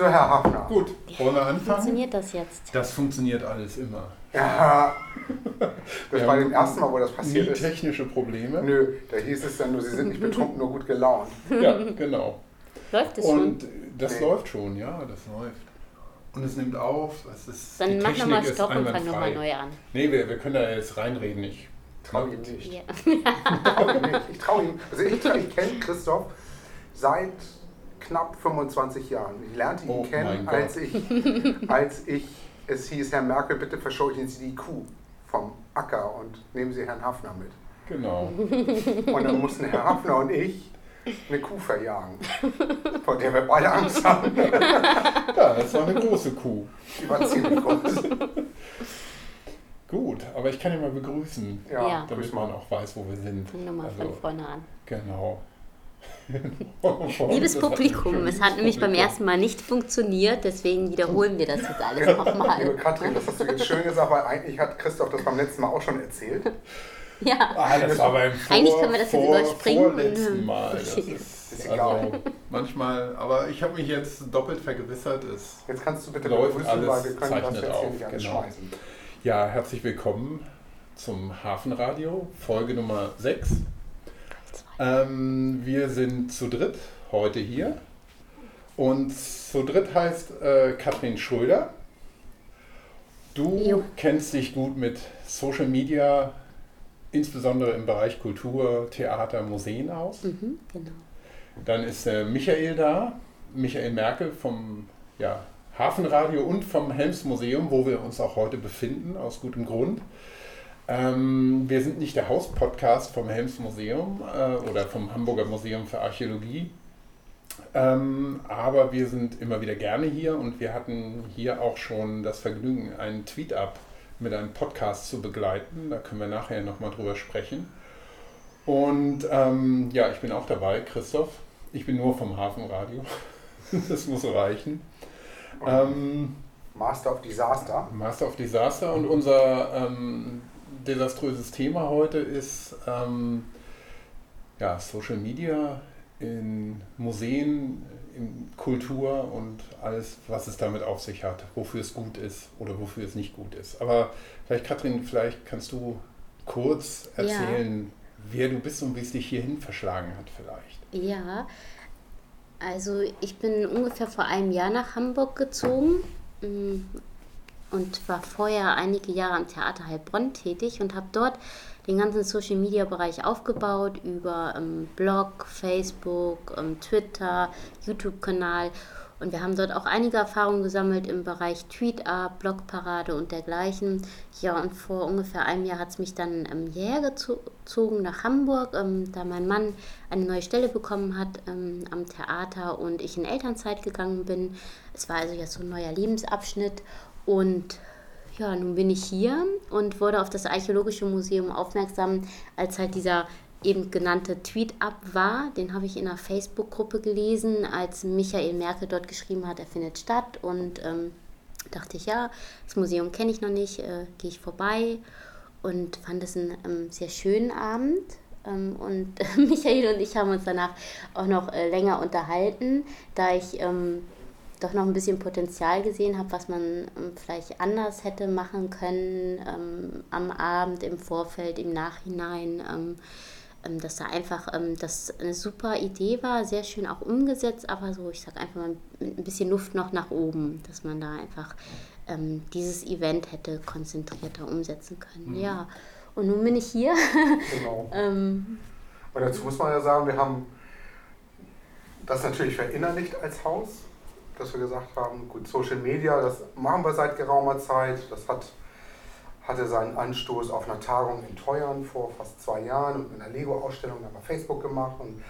So, Herr Hafner. Gut, wollen wir Wie anfangen? funktioniert das jetzt? Das funktioniert alles immer. Ja, das Wir war dem ersten Mal, wo das Nie passiert ist. technische Probleme. Nö, da hieß es dann nur, Sie sind nicht betrunken, nur gut gelaunt. Ja, genau. Läuft es schon? Und das Nee. läuft schon, ja, das läuft. Und es nimmt auf. Es ist, die Dann mach Technik nochmal Stopp und fang nochmal neu an. Nee, wir, wir können da jetzt reinreden. Ich Trau ihm nicht. Ja. Trau ihm nicht. Ich traue ihm. Also ich, ich kenne Christoph seit knapp 25 Jahren. Ich lernte ihn Oh kennen, als ich, als ich, es hieß, Herr Merkel, bitte verscheuchen Sie die Kuh vom Acker und nehmen Sie Herrn Hafner mit. Genau. Und dann mussten Herr Hafner und ich eine Kuh verjagen, vor der wir beide Angst haben. Ja, das war eine große Kuh. Die war ziemlich groß. Gut, aber ich kann ihn mal begrüßen, Ja, damit man auch weiß, wo wir sind. Nochmal Also, von vorne an. Genau. Liebes Publikum, es hat nämlich beim ersten Mal nicht funktioniert, deswegen wiederholen wir das jetzt alles Liebe nochmal. Katrin, das hast du jetzt schön gesagt, weil eigentlich hat Christoph das beim letzten Mal auch schon erzählt. Ja, Ah, das war beim vor, Eigentlich können wir das jetzt vor, überspringen vorletzten ähm, Mal. Das ist, Ist egal. also manchmal, aber ich habe mich jetzt doppelt vergewissert. Es, Jetzt kannst du bitte Läuft begrüßen, alles, weil wir können das zeichnet jetzt hier auf, nicht alles genau. ja, herzlich willkommen zum Hafenradio, Folge Nummer 6. Ähm, wir sind zu dritt heute hier. Und zu dritt heißt äh, Katrin Schröder. Du Jo. kennst dich gut mit Social Media, insbesondere im Bereich Kultur, Theater, Museen aus. mhm, genau. Dann ist äh, Michael da, Michael Merkel vom ja, Hafenradio und vom Helmsmuseum, wo wir uns auch heute befinden, aus gutem Grund. Ähm, wir sind nicht der Hauspodcast vom Helmsmuseum äh, oder vom Hamburger Museum für Archäologie, ähm, aber wir sind immer wieder gerne hier und wir hatten hier auch schon das Vergnügen, einen Tweet-Up mit einem Podcast zu begleiten. Da können wir nachher nochmal drüber sprechen. Und ähm, ja, ich bin auch dabei, Christoph. Ich bin nur vom Hafenradio. Das muss reichen. Ähm, Master of Disaster. Master of Disaster und unser ähm, desaströses Thema heute ist ähm, ja, Social Media in Museen, in Kultur und alles, was es damit auf sich hat, wofür es gut ist oder wofür es nicht gut ist. Aber vielleicht, Katrin, vielleicht kannst du kurz Ja. erzählen, wer du bist und wie es dich hierhin verschlagen hat vielleicht. Ja, also ich bin ungefähr vor einem Jahr nach Hamburg gezogen mm, und war vorher einige Jahre am Theater Heilbronn tätig und habe dort den ganzen Social Media Bereich aufgebaut über ähm, Blog, Facebook, ähm, Twitter, YouTube-Kanal. Und wir haben dort auch einige Erfahrungen gesammelt im Bereich Tweet-Up, Blogparade und dergleichen. Ja, und vor ungefähr einem Jahr hat es mich dann ähm, hierher gezo- gezogen nach Hamburg, ähm, da mein Mann eine neue Stelle bekommen hat ähm, am Theater und ich in Elternzeit gegangen bin. Es war also jetzt so ein neuer Lebensabschnitt und ja, nun bin ich hier und wurde auf das Archäologische Museum aufmerksam, als halt dieser eben genannte Tweet-Up war. Den habe ich in einer Facebook-Gruppe gelesen, als Michael Merkel dort geschrieben hat, er findet statt. Und ähm, dachte ich, ja, das Museum kenne ich noch nicht, äh, gehe ich vorbei und fand es einen ähm, sehr schönen Abend. Ähm, und Michael und ich haben uns danach auch noch äh, länger unterhalten, da ich ähm, doch noch ein bisschen Potenzial gesehen habe, was man ähm, vielleicht anders hätte machen können ähm, am Abend, im Vorfeld, im Nachhinein. Ähm, ähm, dass da einfach ähm, das eine super Idee war, sehr schön auch umgesetzt, aber so, ich sag einfach mal mit ein bisschen Luft noch nach oben, dass man da einfach dieses Event hätte konzentrierter umsetzen können. Ja, und nun bin ich hier. Genau. Und dazu muss man ja sagen, wir haben das natürlich verinnerlicht als Haus, dass wir gesagt haben, gut, Social Media, das machen wir seit geraumer Zeit. Das hat, hatte seinen Anstoß auf einer Tagung in Teuern vor fast zwei Jahren und mit einer Lego-Ausstellung haben wir Facebook gemacht. Und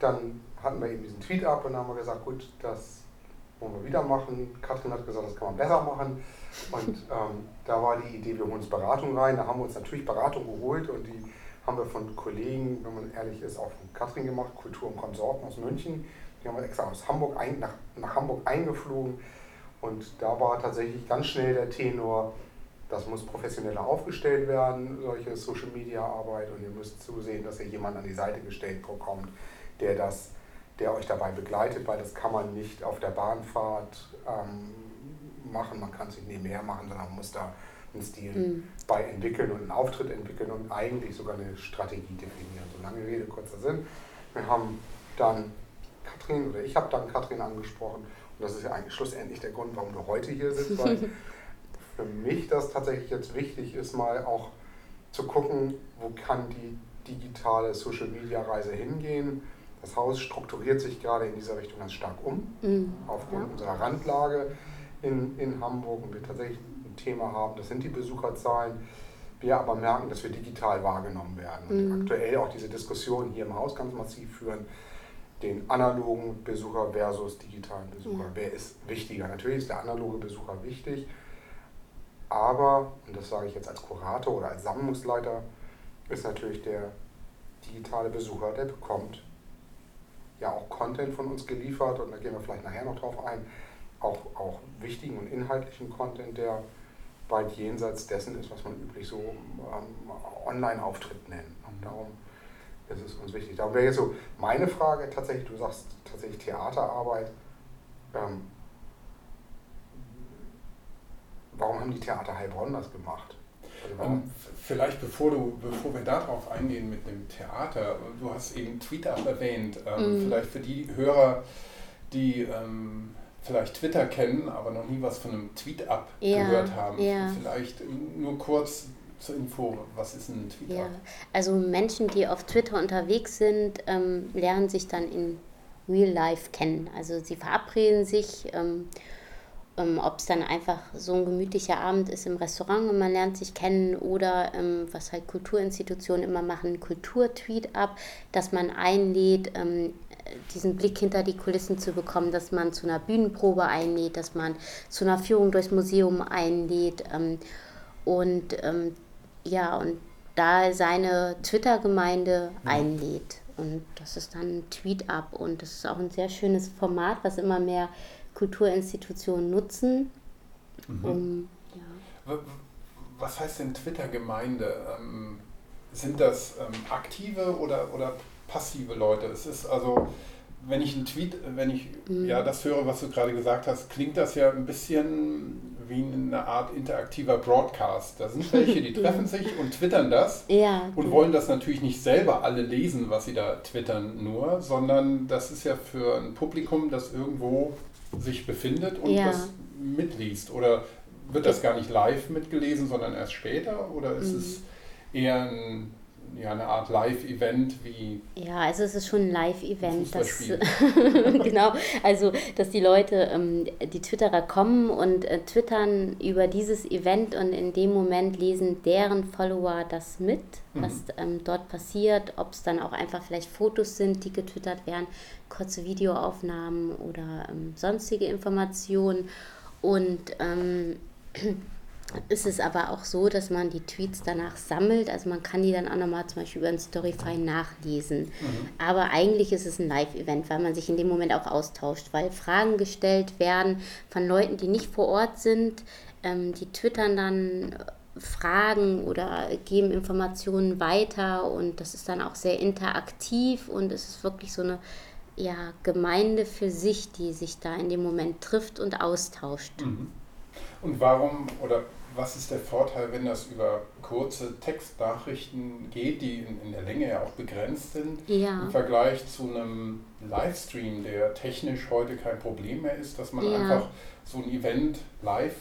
dann hatten wir eben diesen Tweet ab und dann haben wir gesagt, gut, das wollen wir wieder machen. Katrin hat gesagt, das kann man besser machen. Und ähm, da war die Idee, wir holen uns Beratung rein. Da haben wir uns natürlich Beratung geholt und die haben wir von Kollegen, wenn man ehrlich ist, auch von Katrin gemacht, Kultur und Konsorten aus München. Die haben wir extra aus Hamburg ein, nach, nach Hamburg eingeflogen. Und da war tatsächlich ganz schnell der Tenor, das muss professioneller aufgestellt werden, solche Social Media Arbeit. Und ihr müsst zusehen, dass ihr jemanden an die Seite gestellt bekommt, der das der euch dabei begleitet, weil das kann man nicht auf der Bahnfahrt ähm, machen, man kann es nicht nebenher machen, sondern man muss da einen Stil mhm. bei entwickeln und einen Auftritt entwickeln und eigentlich sogar eine Strategie definieren. So lange Rede, kurzer Sinn. Wir haben dann Katrin, oder ich habe dann Katrin angesprochen und das ist ja eigentlich schlussendlich der Grund, warum du heute hier sitzt, weil für mich das tatsächlich jetzt wichtig ist, mal auch zu gucken, wo kann die digitale Social-Media-Reise hingehen. Das Haus strukturiert sich gerade in dieser Richtung ganz stark um, mhm. aufgrund ja. unserer Randlage in, in Hamburg und wir tatsächlich ein Thema haben, das sind die Besucherzahlen. Wir aber merken, dass wir digital wahrgenommen werden und mhm. aktuell auch diese Diskussion hier im Haus ganz massiv führen, den analogen Besucher versus digitalen Besucher. Ja. Wer ist wichtiger? Natürlich ist der analoge Besucher wichtig, aber, und das sage ich jetzt als Kurator oder als Sammlungsleiter, ist natürlich der digitale Besucher, der bekommt ja auch Content von uns geliefert und da gehen wir vielleicht nachher noch drauf ein, auch, auch wichtigen und inhaltlichen Content, der weit jenseits dessen ist, was man üblich so ähm, Online-Auftritt nennt. Und darum ist es uns wichtig. Darum wäre jetzt so meine Frage tatsächlich, du sagst tatsächlich Theaterarbeit. Ähm, warum haben die Theater Heilbronn das gemacht? Also um, vielleicht bevor, du, bevor wir darauf eingehen mit dem Theater, du hast eben Twitter erwähnt, ähm, mhm. vielleicht für die Hörer, die ähm, vielleicht Twitter kennen, aber noch nie was von einem Tweet-Up ja, gehört haben. Ja. Vielleicht nur kurz zur Info, was ist ein Tweet-Up? Ja. Also Menschen, die auf Twitter unterwegs sind, ähm, lernen sich dann in Real Life kennen. Also sie verabreden sich, ähm, ähm, ob es dann einfach so ein gemütlicher Abend ist im Restaurant und man lernt sich kennen oder ähm, was halt Kulturinstitutionen immer machen, Kultur-Tweet-Up, dass man einlädt, ähm, diesen Blick hinter die Kulissen zu bekommen, dass man zu einer Bühnenprobe einlädt, dass man zu einer Führung durchs Museum einlädt ähm, und ja, und da seine Twitter-Gemeinde mhm. einlädt. Und das ist dann ein Tweet-Up und das ist auch ein sehr schönes Format, was immer mehr Kulturinstitutionen nutzen. Mhm. Um, ja. Was heißt denn Twitter-Gemeinde? Ähm, sind das ähm, aktive oder, oder passive Leute. Es ist also, wenn ich einen Tweet, wenn ich mhm. ja das höre, was du gerade gesagt hast, klingt das ja ein bisschen wie eine Art interaktiver Broadcast. Da sind welche, die treffen sich und twittern das ja, und wollen das natürlich nicht selber alle lesen, was sie da twittern nur, sondern das ist ja für ein Publikum, das irgendwo sich befindet und ja. das mitliest. Oder wird das gar nicht live mitgelesen, sondern erst später? Oder ist mhm. es eher ein ja, eine Art Live-Event wie. Ja, also es ist schon ein Live-Event. genau, also dass die Leute, ähm, die Twitterer kommen und äh, twittern über dieses Event und in dem Moment lesen deren Follower das mit, mhm. was ähm, dort passiert, ob es dann auch einfach vielleicht Fotos sind, die getwittert werden, kurze Videoaufnahmen oder ähm, sonstige Informationen. Und ähm, ist es aber auch so, dass man die Tweets danach sammelt. Also man kann die dann auch nochmal zum Beispiel über ein Storyfy nachlesen. Mhm. Aber eigentlich ist es ein Live-Event, weil man sich in dem Moment auch austauscht, weil Fragen gestellt werden von Leuten, die nicht vor Ort sind. Ähm, die twittern dann Fragen oder geben Informationen weiter und das ist dann auch sehr interaktiv und es ist wirklich so eine ja, Gemeinde für sich, die sich da in dem Moment trifft und austauscht. Mhm. Und warum oder was ist der Vorteil, wenn das über kurze Textnachrichten geht, die in, in der Länge ja auch begrenzt sind, ja. im Vergleich zu einem Livestream, der technisch heute kein Problem mehr ist, dass man ja. einfach so ein Event live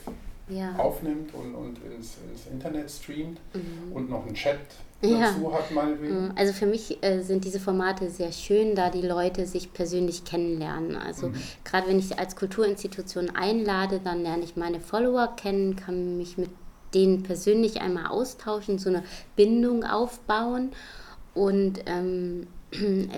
ja. aufnimmt und, und ins, ins Internet streamt mhm. und noch einen Chat dazu ja. hat, meinetwegen? Mhm. Also für mich äh, sind diese Formate sehr schön, da die Leute sich persönlich kennenlernen. Also mhm. gerade wenn ich als Kulturinstitution einlade, dann lerne ich meine Follower kennen, kann mich mit denen persönlich einmal austauschen, so eine Bindung aufbauen. Und ähm,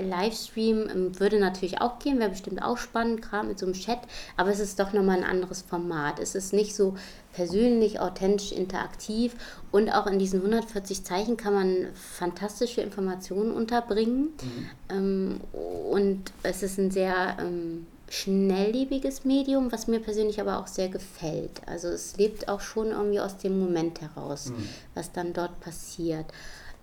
Livestream ähm, würde natürlich auch gehen, wäre bestimmt auch spannend, gerade mit so einem Chat, aber es ist doch nochmal ein anderes Format. Es ist nicht so persönlich, authentisch, interaktiv und auch in diesen 140 Zeichen kann man fantastische Informationen unterbringen mhm. ähm, und es ist ein sehr ähm, schnelllebiges Medium, was mir persönlich aber auch sehr gefällt. Also es lebt auch schon irgendwie aus dem Moment heraus, mhm. was dann dort passiert.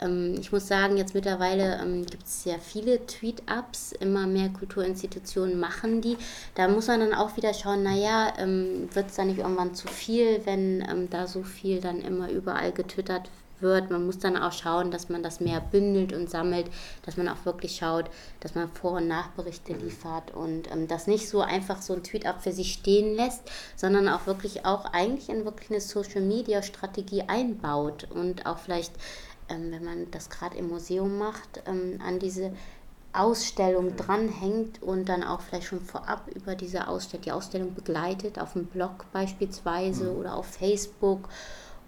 Ähm, ich muss sagen, jetzt mittlerweile ähm, gibt es ja viele Tweet-Ups, immer mehr Kulturinstitutionen machen die. Da muss man dann auch wieder schauen, naja, ähm, wird es da nicht irgendwann zu viel, wenn ähm, da so viel dann immer überall getwittert wird. Man muss dann auch schauen, dass man das mehr bündelt und sammelt, dass man auch wirklich schaut, dass man Vor- und Nachberichte mhm. liefert und ähm, das nicht so einfach so ein Tweet-Up für sich stehen lässt, sondern auch wirklich auch eigentlich in wirklich eine Social-Media-Strategie einbaut und auch vielleicht, ähm, wenn man das gerade im Museum macht, ähm, an diese Ausstellung dranhängt und dann auch vielleicht schon vorab über diese Ausstellung, die Ausstellung begleitet, auf dem Blog beispielsweise mhm. oder auf Facebook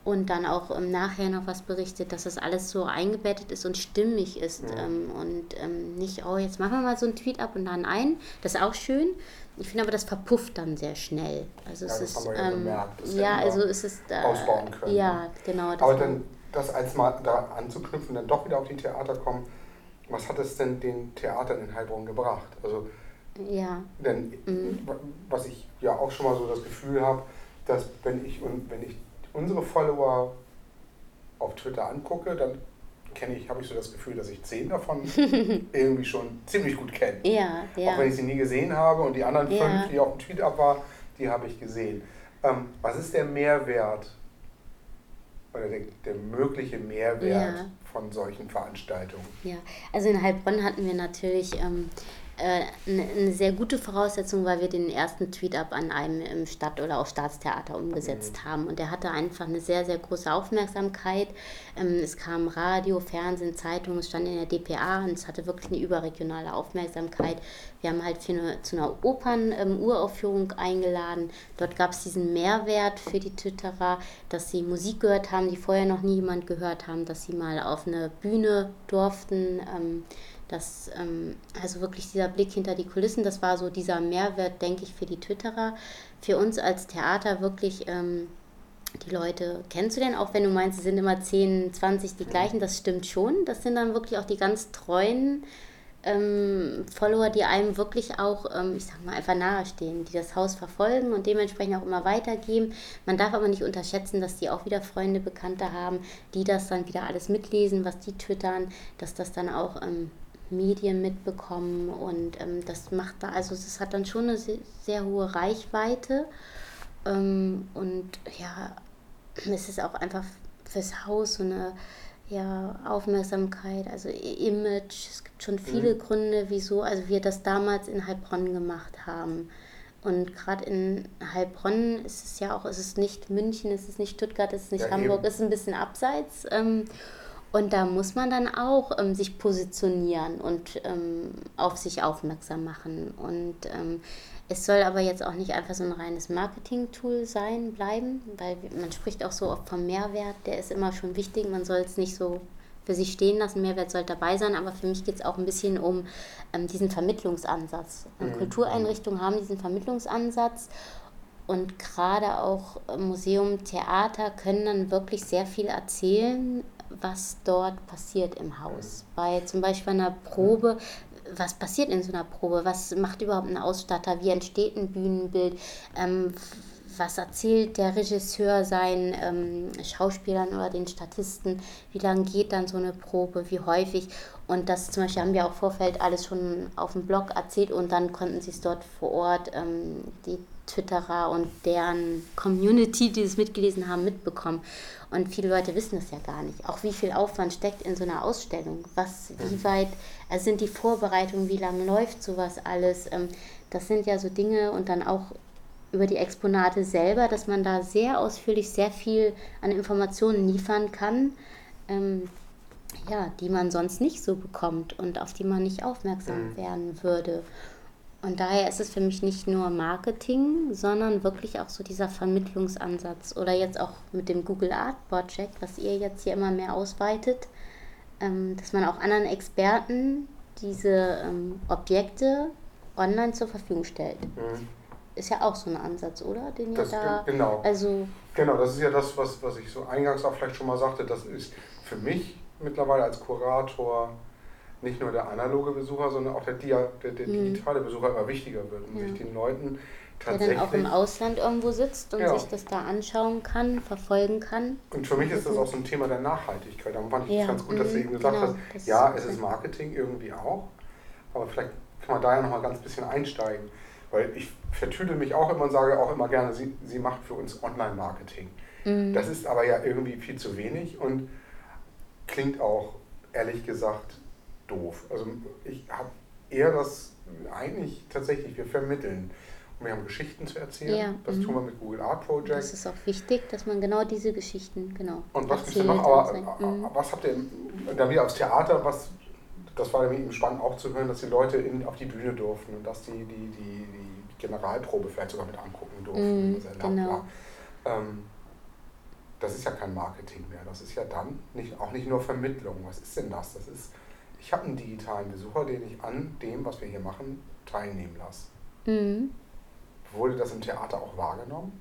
und dann auch im Nachher noch was berichtet, dass das alles so eingebettet ist und stimmig ist ja. ähm, und ähm, nicht, oh, jetzt machen wir mal so einen Tweet ab und dann ein. Das ist auch schön. Ich finde aber, das verpufft dann sehr schnell. Also ja, es ist, ja, ähm, ja also es ist äh, ausbauen können. Ja, genau. aber dann das als mal da anzuknüpfen, dann doch wieder auf die Theater kommen. Was hat es denn den Theatern in Heilbronn gebracht? Also ja. Denn mhm. was ich ja auch schon mal so das Gefühl habe, dass wenn ich und wenn ich unsere Follower auf Twitter angucke, dann kenne ich, habe ich so das Gefühl, dass ich zehn davon irgendwie schon ziemlich gut kenne. Ja, ja. Auch wenn ich sie nie gesehen habe und die anderen ja. fünf, die auf dem Tweet ab war, die habe ich gesehen. Ähm, was ist der Mehrwert oder der, der mögliche Mehrwert ja. von solchen Veranstaltungen? Ja, also in Heilbronn hatten wir natürlich ähm, äh, eine sehr gute Voraussetzung, weil wir den ersten Tweet-Up an einem Stadt- oder auch Staatstheater umgesetzt mhm. haben. Und der hatte einfach eine sehr, sehr große Aufmerksamkeit. Ähm, es kam Radio, Fernsehen, Zeitung, es stand in der DPA und es hatte wirklich eine überregionale Aufmerksamkeit. Wir haben halt für eine, zu einer Opern-Uraufführung ähm, eingeladen. Dort gab es diesen Mehrwert für die Twitterer, dass sie Musik gehört haben, die vorher noch nie jemand gehört haben, dass sie mal auf eine Bühne durften. Das, ähm, also wirklich dieser Blick hinter die Kulissen, das war so dieser Mehrwert, denke ich, für die Twitterer. Für uns als Theater wirklich ähm, die Leute kennenzulernen, auch wenn du meinst, es sind immer 10, 20 die gleichen, das stimmt schon. Das sind dann wirklich auch die ganz treuen ähm, Follower, die einem wirklich auch, ähm, ich sag mal, einfach nahestehen, die das Haus verfolgen und dementsprechend auch immer weitergeben. Man darf aber nicht unterschätzen, dass die auch wieder Freunde, Bekannte haben, die das dann wieder alles mitlesen, was die twittern, dass das dann auch ähm, Medien mitbekommen und ähm, das macht da, also es hat dann schon eine sehr, sehr hohe Reichweite ähm, und ja, es ist auch einfach fürs Haus so eine ja, Aufmerksamkeit, also Image. Es gibt schon viele mhm. Gründe, wieso, also wir das damals in Heilbronn gemacht haben. Und gerade in Heilbronn ist es ja auch, es ist nicht München, es ist nicht Stuttgart, es ist nicht ja, Hamburg, eben. es ist ein bisschen abseits. Ähm, und da muss man dann auch ähm, sich positionieren und ähm, auf sich aufmerksam machen. Und ähm, es soll aber jetzt auch nicht einfach so ein reines Marketing-Tool sein, bleiben, weil man spricht auch so oft vom Mehrwert, der ist immer schon wichtig. Man soll es nicht so für sich stehen lassen, Mehrwert soll dabei sein, aber für mich geht es auch ein bisschen um ähm, diesen Vermittlungsansatz. Mhm. Kultureinrichtungen haben diesen Vermittlungsansatz und gerade auch Museum, Theater können dann wirklich sehr viel erzählen was dort passiert im Haus. Bei zum Beispiel einer Probe, was passiert in so einer Probe? Was macht überhaupt ein Ausstatter? Wie entsteht ein Bühnenbild? Ähm, was erzählt der Regisseur seinen ähm, Schauspielern oder den Statisten? Wie lange geht dann so eine Probe? Wie häufig? Und das zum Beispiel haben wir auch Vorfeld alles schon auf dem Blog erzählt und dann konnten sie es dort vor Ort, ähm, die Twitterer und deren Community, die es mitgelesen haben, mitbekommen. Und viele Leute wissen das ja gar nicht. Auch wie viel Aufwand steckt in so einer Ausstellung. Was, wie mhm. weit also sind die Vorbereitungen, wie lange läuft sowas alles? Ähm, das sind ja so Dinge und dann auch über die Exponate selber, dass man da sehr ausführlich sehr viel an Informationen liefern kann, ähm, ja, die man sonst nicht so bekommt und auf die man nicht aufmerksam mhm. werden würde. Und daher ist es für mich nicht nur Marketing, sondern wirklich auch so dieser Vermittlungsansatz. Oder jetzt auch mit dem Google Art Project, was ihr jetzt hier immer mehr ausweitet, ähm, dass man auch anderen Experten diese ähm, Objekte online zur Verfügung stellt. Mhm. Ist ja auch so ein Ansatz, oder? Den das, ihr da, genau. Also genau, das ist ja das, was, was ich so eingangs auch vielleicht schon mal sagte. Das ist für mich mittlerweile als Kurator nicht nur der analoge Besucher, sondern auch der, der, der mhm. digitale Besucher immer wichtiger wird und ja. sich den Leuten tatsächlich... Der dann auch im Ausland irgendwo sitzt und ja. sich das da anschauen kann, verfolgen kann. Und für mich ist das auch so ein Thema der Nachhaltigkeit. Da fand ich ja. ganz gut, dass du mhm, eben gesagt genau. hast, ja, es ist Marketing irgendwie auch, aber vielleicht kann man da ja nochmal ganz bisschen einsteigen. Weil ich vertüdel mich auch immer und sage auch immer gerne, sie, sie macht für uns Online-Marketing. Mhm. Das ist aber ja irgendwie viel zu wenig und klingt auch, ehrlich gesagt, doof. Also ich habe eher das eigentlich tatsächlich, wir vermitteln. Und wir haben Geschichten zu erzählen. Ja. Das mhm. tun wir mit Google Art Project. Das ist auch wichtig, dass man genau diese Geschichten genau. Und was gibt noch? Aber mhm. was habt ihr dann wieder aufs Theater? Was das war eben spannend auch zu hören, dass die Leute in, auf die Bühne durften und dass die, die, die, die Generalprobe vielleicht sogar mit angucken durften, das genau. Ähm, das ist ja kein Marketing mehr, das ist ja dann nicht, auch nicht nur Vermittlung. Was ist denn das? Das ist, ich habe einen digitalen Besucher, den ich an dem, was wir hier machen, teilnehmen lasse. Mm. Wurde das im Theater auch wahrgenommen?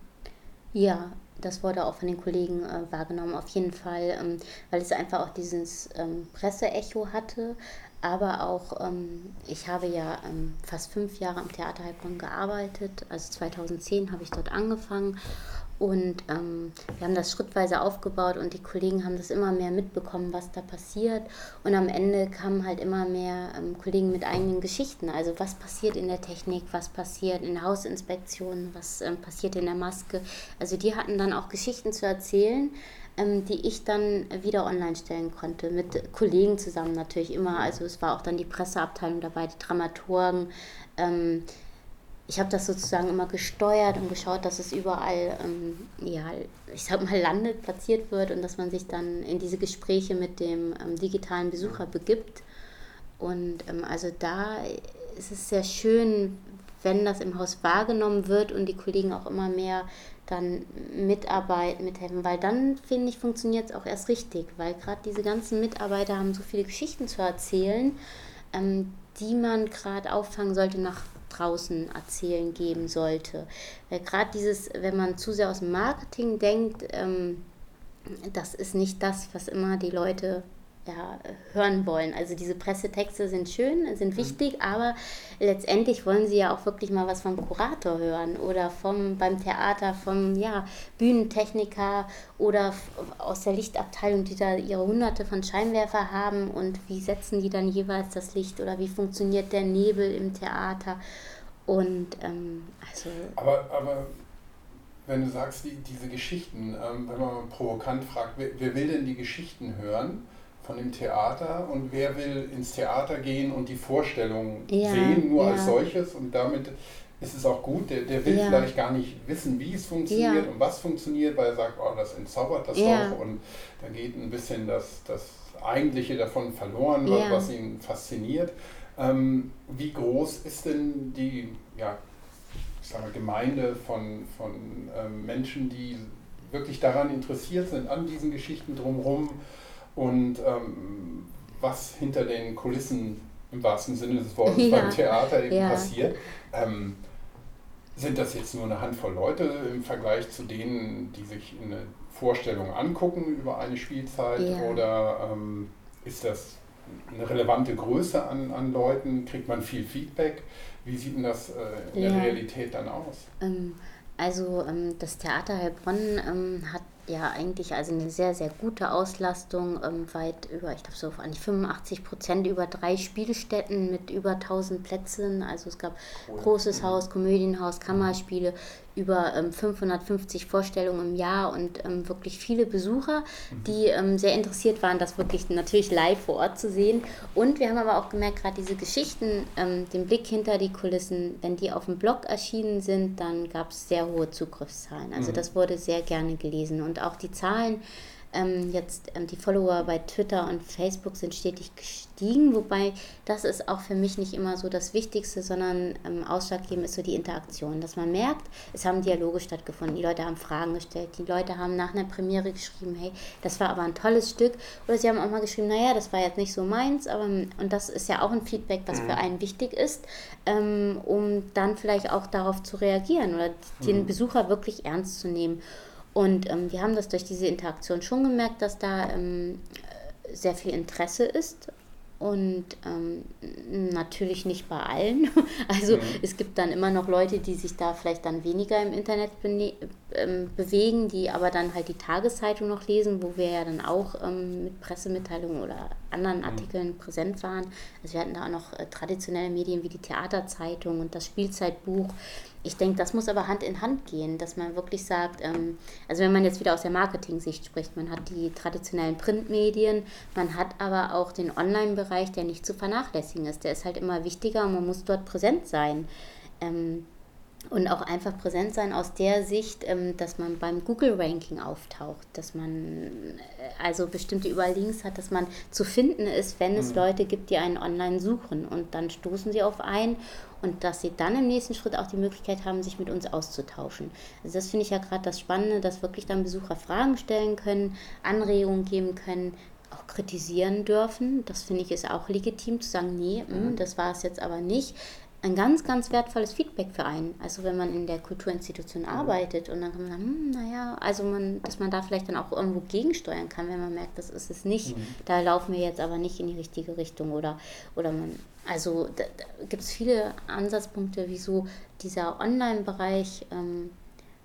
Ja, das wurde auch von den Kollegen äh, wahrgenommen, auf jeden Fall, ähm, weil es einfach auch dieses ähm, Presseecho hatte, aber auch, ähm, ich habe ja ähm, fast fünf Jahre am Theater Heilbronn gearbeitet, also 2010 habe ich dort angefangen und ähm, wir haben das schrittweise aufgebaut und die Kollegen haben das immer mehr mitbekommen, was da passiert. Und am Ende kamen halt immer mehr ähm, Kollegen mit eigenen Geschichten. Also was passiert in der Technik, was passiert in der Hausinspektion, was ähm, passiert in der Maske. Also die hatten dann auch Geschichten zu erzählen, ähm, die ich dann wieder online stellen konnte. Mit Kollegen zusammen natürlich immer. Also es war auch dann die Presseabteilung dabei, die Dramaturgen ähm, ich habe das sozusagen immer gesteuert und geschaut, dass es überall, ähm, ja, ich sag mal, landet, platziert wird und dass man sich dann in diese Gespräche mit dem ähm, digitalen Besucher begibt. Und ähm, also da ist es sehr schön, wenn das im Haus wahrgenommen wird und die Kollegen auch immer mehr dann mitarbeiten, mithelfen, weil dann, finde ich, funktioniert es auch erst richtig, weil gerade diese ganzen Mitarbeiter haben so viele Geschichten zu erzählen, ähm, die man gerade auffangen sollte nach draußen erzählen geben sollte. Weil gerade dieses, wenn man zu sehr aus dem Marketing denkt, ähm, das ist nicht das, was immer die Leute ja, hören wollen. Also diese Pressetexte sind schön, sind mhm. wichtig, aber letztendlich wollen sie ja auch wirklich mal was vom Kurator hören oder vom beim Theater vom ja, Bühnentechniker oder aus der Lichtabteilung, die da ihre hunderte von Scheinwerfer haben und wie setzen die dann jeweils das Licht oder wie funktioniert der Nebel im Theater. Und ähm, also. Aber, aber wenn du sagst, die, diese Geschichten, ähm, wenn man provokant fragt, wer, wer will denn die Geschichten hören? Von dem Theater und wer will ins Theater gehen und die Vorstellung ja, sehen, nur ja. als solches und damit ist es auch gut. Der, der will ja. vielleicht gar nicht wissen, wie es funktioniert und was funktioniert, weil er sagt, oh, das entzaubert das doch und da geht ein bisschen das, das Eigentliche davon verloren, was, was ihn fasziniert. Ähm, wie groß ist denn die ja, ich sage, Gemeinde von, von ähm, Menschen, die wirklich daran interessiert sind, an diesen Geschichten drumherum? Und ähm, was hinter den Kulissen im wahrsten Sinne des Wortes ja. beim Theater eben ja. passiert. Ähm, sind das jetzt nur eine Handvoll Leute im Vergleich zu denen, die sich eine Vorstellung angucken über eine Spielzeit ja. oder ähm, ist das eine relevante Größe an, an Leuten? Kriegt man viel Feedback? Wie sieht denn das äh, in der Realität dann aus? Ähm, also ähm, das Theater Heilbronn ähm, hat ja eigentlich also eine sehr, sehr gute Auslastung, ähm, weit über, ich glaube so an die 85 Prozent über drei Spielstätten mit über 1000 Plätzen. Also es gab cool. großes Haus, Komödienhaus, Kammerspiele, über ähm, 550 Vorstellungen im Jahr und ähm, wirklich viele Besucher, mhm. die ähm, sehr interessiert waren, das wirklich natürlich live vor Ort zu sehen. Und wir haben aber auch gemerkt, gerade diese Geschichten, ähm, den Blick hinter die Kulissen, wenn die auf dem Blog erschienen sind, dann gab es sehr hohe Zugriffszahlen. Also mhm. das wurde sehr gerne gelesen und auch die Zahlen ähm, jetzt die Follower bei Twitter und Facebook sind stetig gestiegen, wobei das ist auch für mich nicht immer so das Wichtigste, sondern ähm, ausschlaggebend ist so die Interaktion, dass man merkt, es haben Dialoge stattgefunden, die Leute haben Fragen gestellt, die Leute haben nach einer Premiere geschrieben, hey, das war aber ein tolles Stück, oder sie haben auch mal geschrieben, naja, das war jetzt nicht so meins, aber und das ist ja auch ein Feedback, was für mhm. einen wichtig ist, ähm, um dann vielleicht auch darauf zu reagieren oder den mhm. Besucher wirklich ernst zu nehmen. Und ähm, wir haben das durch diese Interaktion schon gemerkt, dass da ähm, sehr viel Interesse ist und ähm, natürlich nicht bei allen. Also mhm. es gibt dann immer noch Leute, die sich da vielleicht dann weniger im Internet ähm, bewegen, die aber dann halt die Tageszeitung noch lesen, wo wir ja dann auch ähm, mit Pressemitteilungen oder anderen mhm. Artikeln mhm. präsent waren. Also wir hatten da auch noch äh, traditionelle Medien wie die Theaterzeitung und das Spielzeitbuch ich denke, das muss aber Hand in Hand gehen, dass man wirklich sagt, ähm, also wenn man jetzt wieder aus der Marketing-Sicht spricht, man hat die traditionellen Printmedien, man hat aber auch den Online-Bereich, der nicht zu vernachlässigen ist. Der ist halt immer wichtiger und man muss dort präsent sein. Ähm, und auch einfach präsent sein aus der Sicht, ähm, dass man beim Google-Ranking auftaucht, dass man äh, also bestimmte Überlinks hat, dass man zu finden ist, wenn es mhm. Leute gibt, die einen online suchen und dann stoßen sie auf einen und dass sie dann im nächsten Schritt auch die Möglichkeit haben, sich mit uns auszutauschen. Also das finde ich ja gerade das Spannende, dass wirklich dann Besucher Fragen stellen können, Anregungen geben können, auch kritisieren dürfen. Das finde ich ist auch legitim zu sagen, nee, mh, mhm. das war es jetzt aber nicht ein ganz, ganz wertvolles Feedback für einen. Also wenn man in der Kulturinstitution mhm. arbeitet und dann kann man sagen, hm, naja, also man, dass man da vielleicht dann auch irgendwo gegensteuern kann, wenn man merkt, das ist es nicht. Mhm. Da laufen wir jetzt aber nicht in die richtige Richtung oder, oder man, also da, da gibt es viele Ansatzpunkte, wieso dieser Online-Bereich ähm,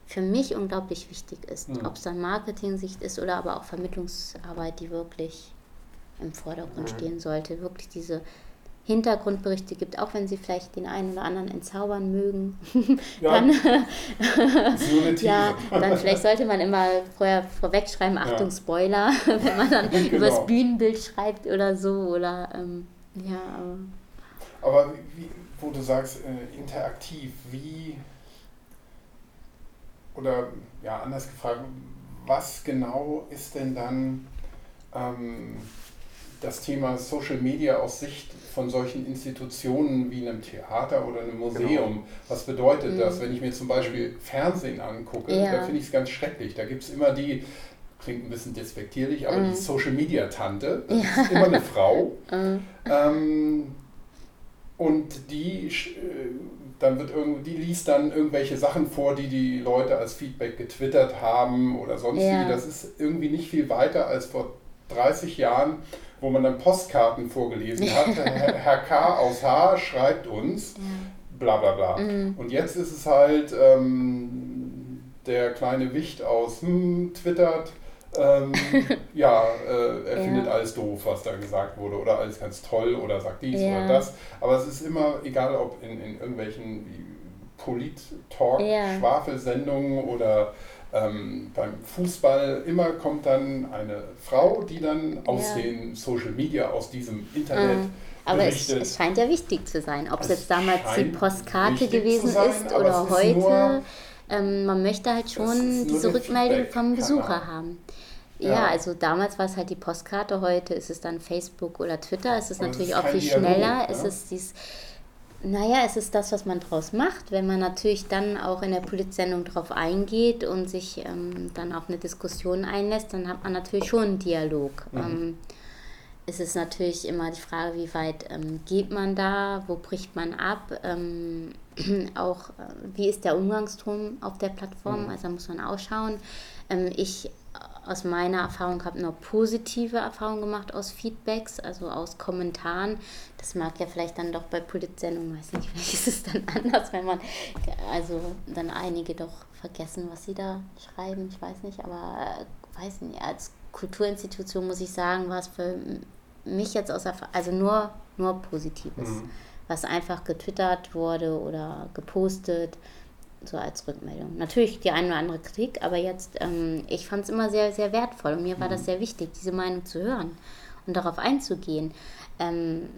für mich unglaublich wichtig ist. Mhm. Ob es dann Marketing-Sicht ist oder aber auch Vermittlungsarbeit, die wirklich im Vordergrund mhm. stehen sollte. Wirklich diese Hintergrundberichte gibt, auch wenn sie vielleicht den einen oder anderen entzaubern mögen, ja, dann, ja, dann vielleicht sollte man immer vorher vorwegschreiben, Achtung, ja. Spoiler, wenn man dann genau. über das Bühnenbild schreibt oder so. Oder, ähm, ja, aber, aber wie, wo du sagst, äh, interaktiv, wie, oder ja, anders gefragt, was genau ist denn dann ähm, das Thema Social Media aus Sicht von solchen Institutionen wie einem Theater oder einem Museum. Genau. Was bedeutet mhm. das, wenn ich mir zum Beispiel Fernsehen angucke? Ja. Da finde ich es ganz schrecklich. Da gibt es immer die, klingt ein bisschen despektierlich, aber mhm. die Social Media Tante, das ja. ist immer eine Frau. Mhm. Ähm, und die, äh, dann wird irgendwie, die liest dann irgendwelche Sachen vor, die die Leute als Feedback getwittert haben oder sonst ja. wie. Das ist irgendwie nicht viel weiter als vor 30 Jahren, wo man dann Postkarten vorgelesen hat. Herr K. aus H. schreibt uns, bla bla bla. Mhm. Und jetzt ist es halt ähm, der kleine Wicht aus hm, twittert. Ähm, ja, äh, er ja. findet alles doof, was da gesagt wurde, oder alles ganz toll, oder sagt dies ja. oder das. Aber es ist immer, egal ob in, in irgendwelchen Polit-Talk-Schwafelsendungen oder ähm, beim Fußball immer kommt dann eine Frau, die dann aus ja. den Social Media, aus diesem Internet. Mhm. Aber es, es, scheint ja wichtig zu sein, ob es, jetzt damals die Postkarte gewesen sein, ist oder heute. Nur, ähm, man möchte halt schon diese Rückmeldung vom Besucher haben. Ja, ja, also damals war es halt die Postkarte, heute ist es dann Facebook oder Twitter. Es ist Aber natürlich ist auch viel schneller. Dialog? Es ist dieses naja, es ist das, was man draus macht. Wenn man natürlich dann auch in der Polizsendung drauf eingeht und sich ähm, dann auf eine Diskussion einlässt, dann hat man natürlich schon einen Dialog. Mhm. Ähm, es ist natürlich immer die Frage, wie weit ähm, geht man da, wo bricht man ab, ähm, auch äh, wie ist der Umgangston auf der Plattform, mhm. also da muss man ausschauen. Ähm, ich aus meiner Erfahrung habe nur positive Erfahrungen gemacht aus Feedbacks, also aus Kommentaren. Das mag ja vielleicht dann doch bei Politsendungen, weiß nicht, vielleicht ist es dann anders, wenn man, also dann einige doch vergessen, was sie da schreiben, ich weiß nicht, aber äh, weiß nicht, als Kulturinstitution muss ich sagen, war es für mich jetzt aus Erfahrung, also nur, nur Positives, mhm. was einfach getwittert wurde oder gepostet so als Rückmeldung. Natürlich die eine oder andere Kritik, aber jetzt, ähm, ich fand es immer sehr, sehr wertvoll und mir war das mhm. sehr wichtig, diese Meinung zu hören und darauf einzugehen. Ähm,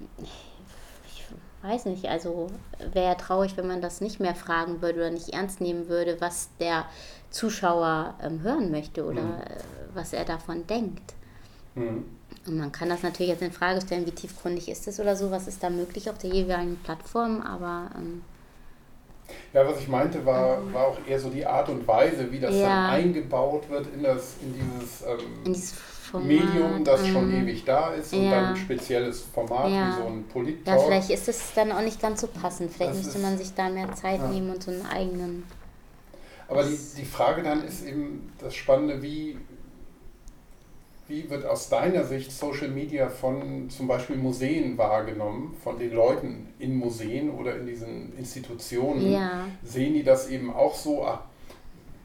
ich weiß nicht, also wäre ja traurig, wenn man das nicht mehr fragen würde oder nicht ernst nehmen würde, was der Zuschauer ähm, hören möchte oder mhm. was er davon denkt. Mhm. Und man kann das natürlich jetzt in Frage stellen, wie tiefgründig ist es oder so, was ist da möglich auf der jeweiligen Plattform, aber ähm, ja, was ich meinte, war, war auch eher so die Art und Weise, wie das ja. dann eingebaut wird in, das, in dieses, ähm, in dieses Medium, das schon mhm. ewig da ist und ja. dann ein spezielles Format ja. wie so ein polit Ja, vielleicht ist es dann auch nicht ganz so passend. Vielleicht das müsste man sich da mehr Zeit nehmen und so einen eigenen. Aber die, die Frage dann ist eben das Spannende, wie, wie wird aus deiner Sicht Social Media von zum Beispiel Museen wahrgenommen, von den Leuten in Museen oder in diesen Institutionen? Ja. Sehen die das eben auch so? Ach,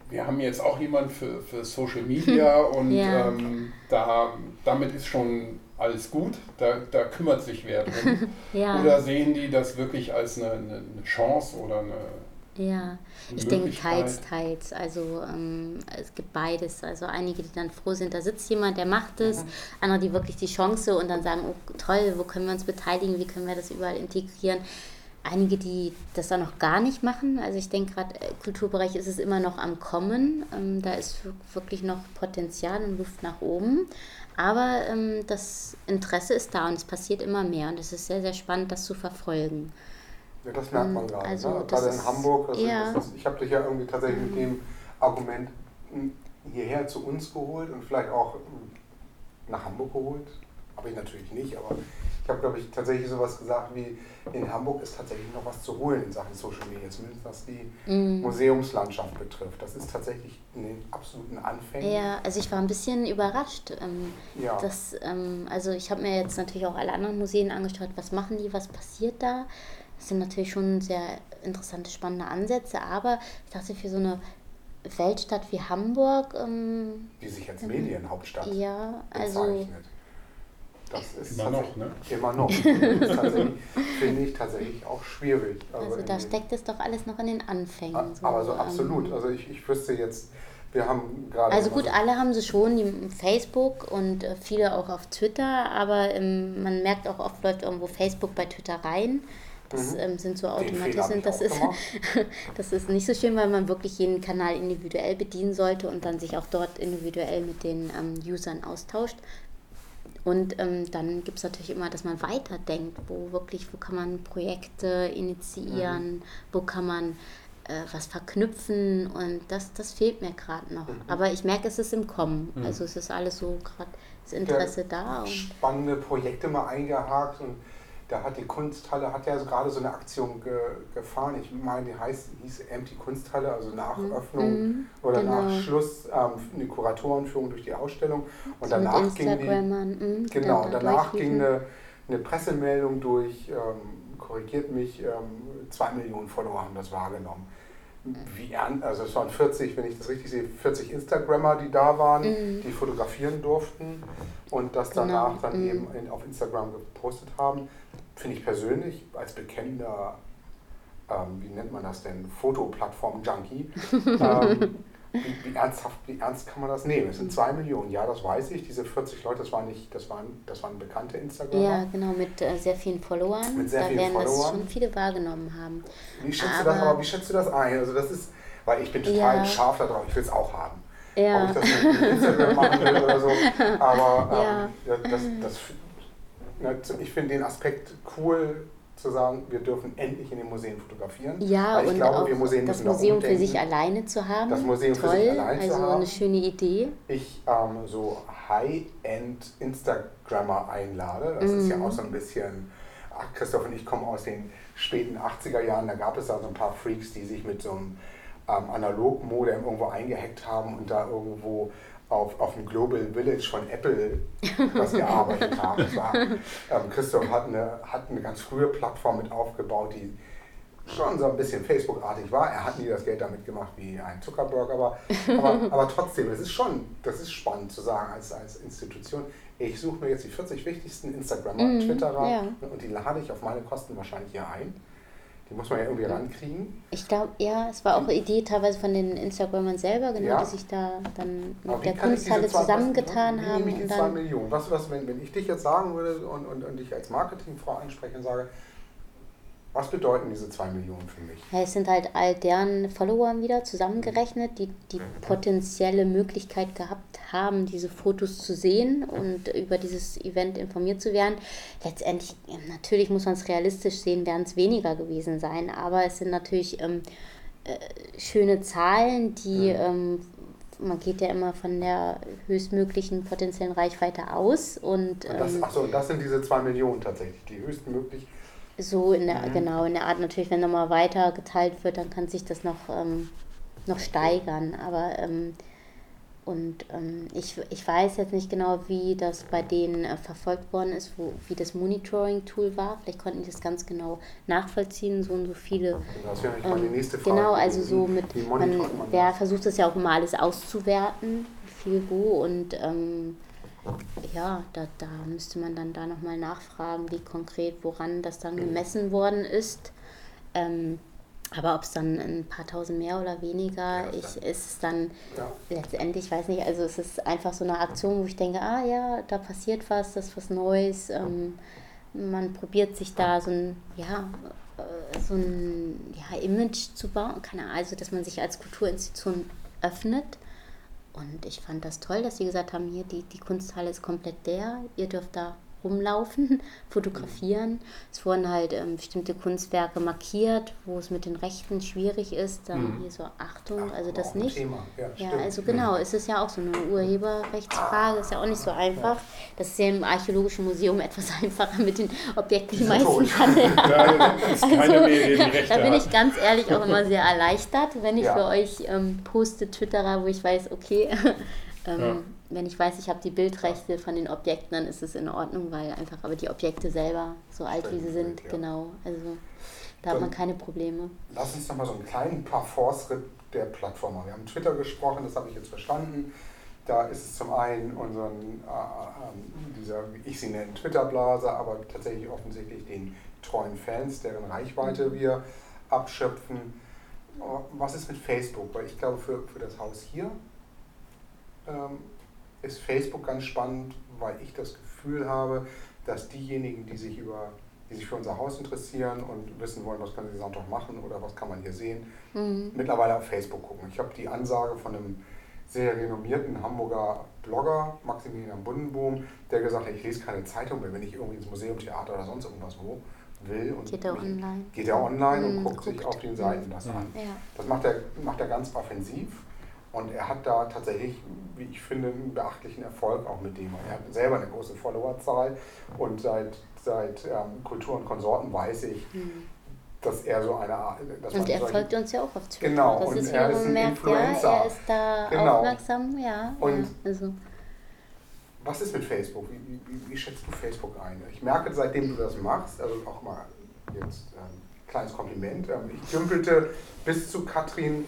wir haben jetzt auch jemanden für, für Social Media und Ja. ähm, da, damit ist schon alles gut, da, da kümmert sich wer drum. Ja. Oder sehen die das wirklich als eine, eine, eine Chance oder eine Ja, ich denke teils, teils. Also ähm, es gibt beides. Also einige, die dann froh sind, da sitzt jemand, der macht es. Andere, die wirklich die Chance und dann sagen, oh toll, wo können wir uns beteiligen, wie können wir das überall integrieren. Einige, die das dann noch gar nicht machen. Also ich denke gerade, äh, Kulturbereich ist es immer noch am Kommen. Ähm, da ist wir- wirklich noch Potenzial und Luft nach oben. Aber ähm, das Interesse ist da und es passiert immer mehr. Und es ist sehr, sehr spannend, das zu verfolgen. Ja, das merkt man gerade. Also, ne? Gerade in Hamburg. Also ja. das ich habe dich ja irgendwie tatsächlich mit dem Argument m, hierher zu uns geholt und vielleicht auch nach Hamburg geholt. Habe ich natürlich nicht, aber ich habe, glaube ich, tatsächlich sowas gesagt wie, in Hamburg ist tatsächlich noch was zu holen in Sachen Social Media, zumindest was die Mhm. Museumslandschaft betrifft. Das ist tatsächlich in den absoluten Anfängen. Ja, also ich war ein bisschen überrascht. Ähm, Ja. dass, ähm, also ich habe mir jetzt natürlich auch alle anderen Museen angeschaut, was machen die, was passiert da. Das sind natürlich schon sehr interessante, spannende Ansätze, aber ich dachte, für so eine Weltstadt wie Hamburg, ähm, die sich als Medienhauptstadt ja, also bezeichnet. Das ist Immer noch, tatsächlich- ne? Immer noch. Finde ich tatsächlich auch schwierig. also in da den- steckt es doch alles noch in den Anfängen. A- Aber so ähm, absolut. Also ich, ich wüsste jetzt, wir haben gerade. Also gut, so- alle haben sie schon, die Facebook und äh, viele auch auf Twitter, aber ähm, man merkt auch oft läuft irgendwo Facebook bei Twitter rein. Das Mhm. ähm, sind so Automatismen. Das ist, das ist nicht so schön, weil man wirklich jeden Kanal individuell bedienen sollte und dann sich auch dort individuell mit den ähm, Usern austauscht. Und ähm, dann gibt es natürlich immer, dass man weiterdenkt, wo wirklich, wo kann man Projekte initiieren, Mhm. wo kann man äh, was verknüpfen und das, das fehlt mir gerade noch. Mhm. Aber ich merke, es ist im Kommen. Also es ist alles so gerade das Interesse da. Und, spannende Projekte mal eingehakt und da hat die Kunsthalle, hat ja so gerade so eine Aktion ge, gefahren. Ich meine, die heißt, hieß Empty Kunsthalle, also nach Öffnung Mhm, oder genau. nach Schluss ähm, eine Kuratorenführung durch die Ausstellung. Und so danach ging die, mhm, Genau, dann da danach ging eine, eine Pressemeldung durch, ähm, korrigiert mich, ähm, zwei Millionen Follower haben das wahrgenommen. Wie also es waren 40, wenn ich das richtig sehe, 40 Instagrammer, die da waren, Mhm. die fotografieren durften und das Genau, danach dann mhm. eben auf Instagram gepostet haben. Finde ich persönlich als bekennender, ähm, wie nennt man das denn, Fotoplattform-Junkie, ähm, wie, wie, ernsthaft, wie ernst kann man das nehmen? Es sind zwei Millionen, ja, das weiß ich. Diese 40 Leute, das waren nicht, das waren, das waren bekannte Instagramer. Ja, genau, mit äh, sehr vielen Followern. Mit sehr da vielen werden das Followern. schon viele wahrgenommen haben. Wie schätzt du das Aber- aber wie schätzt du das ein? Also das ist, weil ich bin total Ja. scharf darauf, ich will es auch haben. Ja. Ob ich das mit Instagram machen will oder so. Aber ähm, Ja. das, das, ich finde den Aspekt cool zu sagen, wir dürfen endlich in den Museen fotografieren. Ja, Weil ich und glaube, auch wir Museen das Museum für sich alleine zu haben. Das Museum für Toll, sich allein zu also haben. eine schöne Idee. ich ähm, so High-End Instagrammer einlade. Das ist ja Mhm. auch so ein bisschen, ach, Christoph und ich kommen aus den späten 80er Jahren, da gab es da so ein paar Freaks, die sich mit so einem ähm, Analogmodem irgendwo eingehackt haben und da irgendwo auf, auf dem Global Village von Apple was gearbeitet haben. Das war, ähm, Christoph hat eine, hat eine ganz frühe Plattform mit aufgebaut, die schon so ein bisschen Facebook-artig war. Er hat nie das Geld damit gemacht wie ein Zuckerberg, aber, aber, aber trotzdem, es ist schon, das ist spannend zu sagen als, als Institution. Ich suche mir jetzt die 40 wichtigsten Instagrammer, Mhm, Twitterer ja. und die lade ich auf meine Kosten wahrscheinlich hier ein. Die muss man ja irgendwie rankriegen. Ich glaube, ja, es war auch eine Idee teilweise von den Instagrammern selber, genau, Ja. die sich da dann mit der Kunsthalle zusammengetan was, haben nehme ich die und Millionen. Was, was, wenn, wenn ich dich jetzt sagen würde und, und, und dich als Marketingfrau anspreche und sage, was bedeuten diese zwei Millionen für mich? Ja, es sind halt all deren Follower wieder zusammengerechnet, die die potenzielle Möglichkeit gehabt haben, diese Fotos zu sehen und über dieses Event informiert zu werden. Letztendlich, ja, natürlich muss man es realistisch sehen, werden es weniger gewesen sein, aber es sind natürlich ähm, äh, schöne Zahlen, die ähm, man geht ja immer von der höchstmöglichen potenziellen Reichweite aus und Und das, ähm, achso, das sind diese zwei Millionen tatsächlich, die höchstmöglich. So in der, Mhm. genau, in der Art natürlich, wenn nochmal weiter geteilt wird, dann kann sich das noch, ähm, noch steigern. Aber ähm, und ähm, ich, ich weiß jetzt nicht genau, wie das bei denen äh, verfolgt worden ist, wo, wie das Monitoring-Tool war. Vielleicht konnten die das ganz genau nachvollziehen, so und so viele. Das wäre ähm, meine nächste Frage. Genau, also so mit, man, man wer versucht das ja auch immer alles auszuwerten, viel wo und ähm, ja, da, da müsste man dann da nochmal nachfragen, wie konkret, woran das dann gemessen worden ist. Ähm, aber ob es dann ein paar tausend mehr oder weniger ja, ich, ist es dann ja. letztendlich, weiß nicht, also es ist einfach so eine Aktion, wo ich denke, ah ja, da passiert was, das ist was Neues. Ähm, man probiert sich da so ein, ja, äh, so ein ja, Image zu bauen, keine Ahnung, also dass man sich als Kulturinstitution öffnet. Und ich fand das toll, dass sie gesagt haben, hier, die, die Kunsthalle ist komplett der, ihr dürft da rumlaufen, fotografieren. Es wurden halt ähm, bestimmte Kunstwerke markiert, wo es mit den Rechten schwierig ist. Dann mhm. hier so Achtung, Ach, also das nicht. Thema. Ja, ja also genau, mhm. es ist ja auch so eine Urheberrechtsfrage, ist ja auch nicht so einfach. Ja. Das ist ja im Archäologischen Museum etwas einfacher mit den Objekten, die meisten kann. Ja, also, da bin ich ganz ehrlich auch immer sehr erleichtert, wenn ich für euch ähm, poste, Twitterer, wo ich weiß, okay, ähm, wenn ich weiß, ich habe die Bildrechte von den Objekten, dann ist es in Ordnung, weil einfach aber die Objekte selber so alt wie sie sind, ja. genau. Also da hat man keine Probleme. Lass uns nochmal so einen kleinen Parforce-Ritt der Plattform machen. Wir haben Twitter gesprochen, das habe ich jetzt verstanden. Da ist es zum einen unseren, äh, äh, dieser, ich sie nenne Twitter-Blase, aber tatsächlich offensichtlich den treuen Fans, deren Reichweite mhm. wir abschöpfen. Was ist mit Facebook? Weil ich glaube, für, für das Haus hier ähm, ist Facebook ganz spannend, weil ich das Gefühl habe, dass diejenigen, die sich über die sich für unser Haus interessieren und wissen wollen, was können sie Sonntag machen oder was kann man hier sehen, mhm. mittlerweile auf Facebook gucken. Ich habe die Ansage von einem sehr renommierten Hamburger Blogger, Maximilian Bundenbohm, der gesagt hat, ich lese keine Zeitung mehr, wenn ich irgendwie ins Museum, Theater oder sonst irgendwas wo will. Und geht er online? Geht er online mhm, und guckt, guckt, sich auf den Seiten das mhm. an. Ja. Das macht er, macht er ganz offensiv. Und er hat da tatsächlich, wie ich finde, einen beachtlichen Erfolg auch mit dem. Er hat selber eine große Followerzahl und seit, seit ähm, Kultur und Konsorten weiß ich, mhm. dass er so eine Art. Und er folgt uns ja auch auf Twitter. Genau, das und ist, er ist ein merkt, Influencer. Ja, er ist da genau. aufmerksam, ja. Und ja, also. Was ist mit Facebook? Wie, wie, wie, schätzt du Facebook ein? Ich merke, seitdem du das machst, also auch mal jetzt ein ähm, kleines Kompliment, ähm, ich dümpelte bis zu Katrin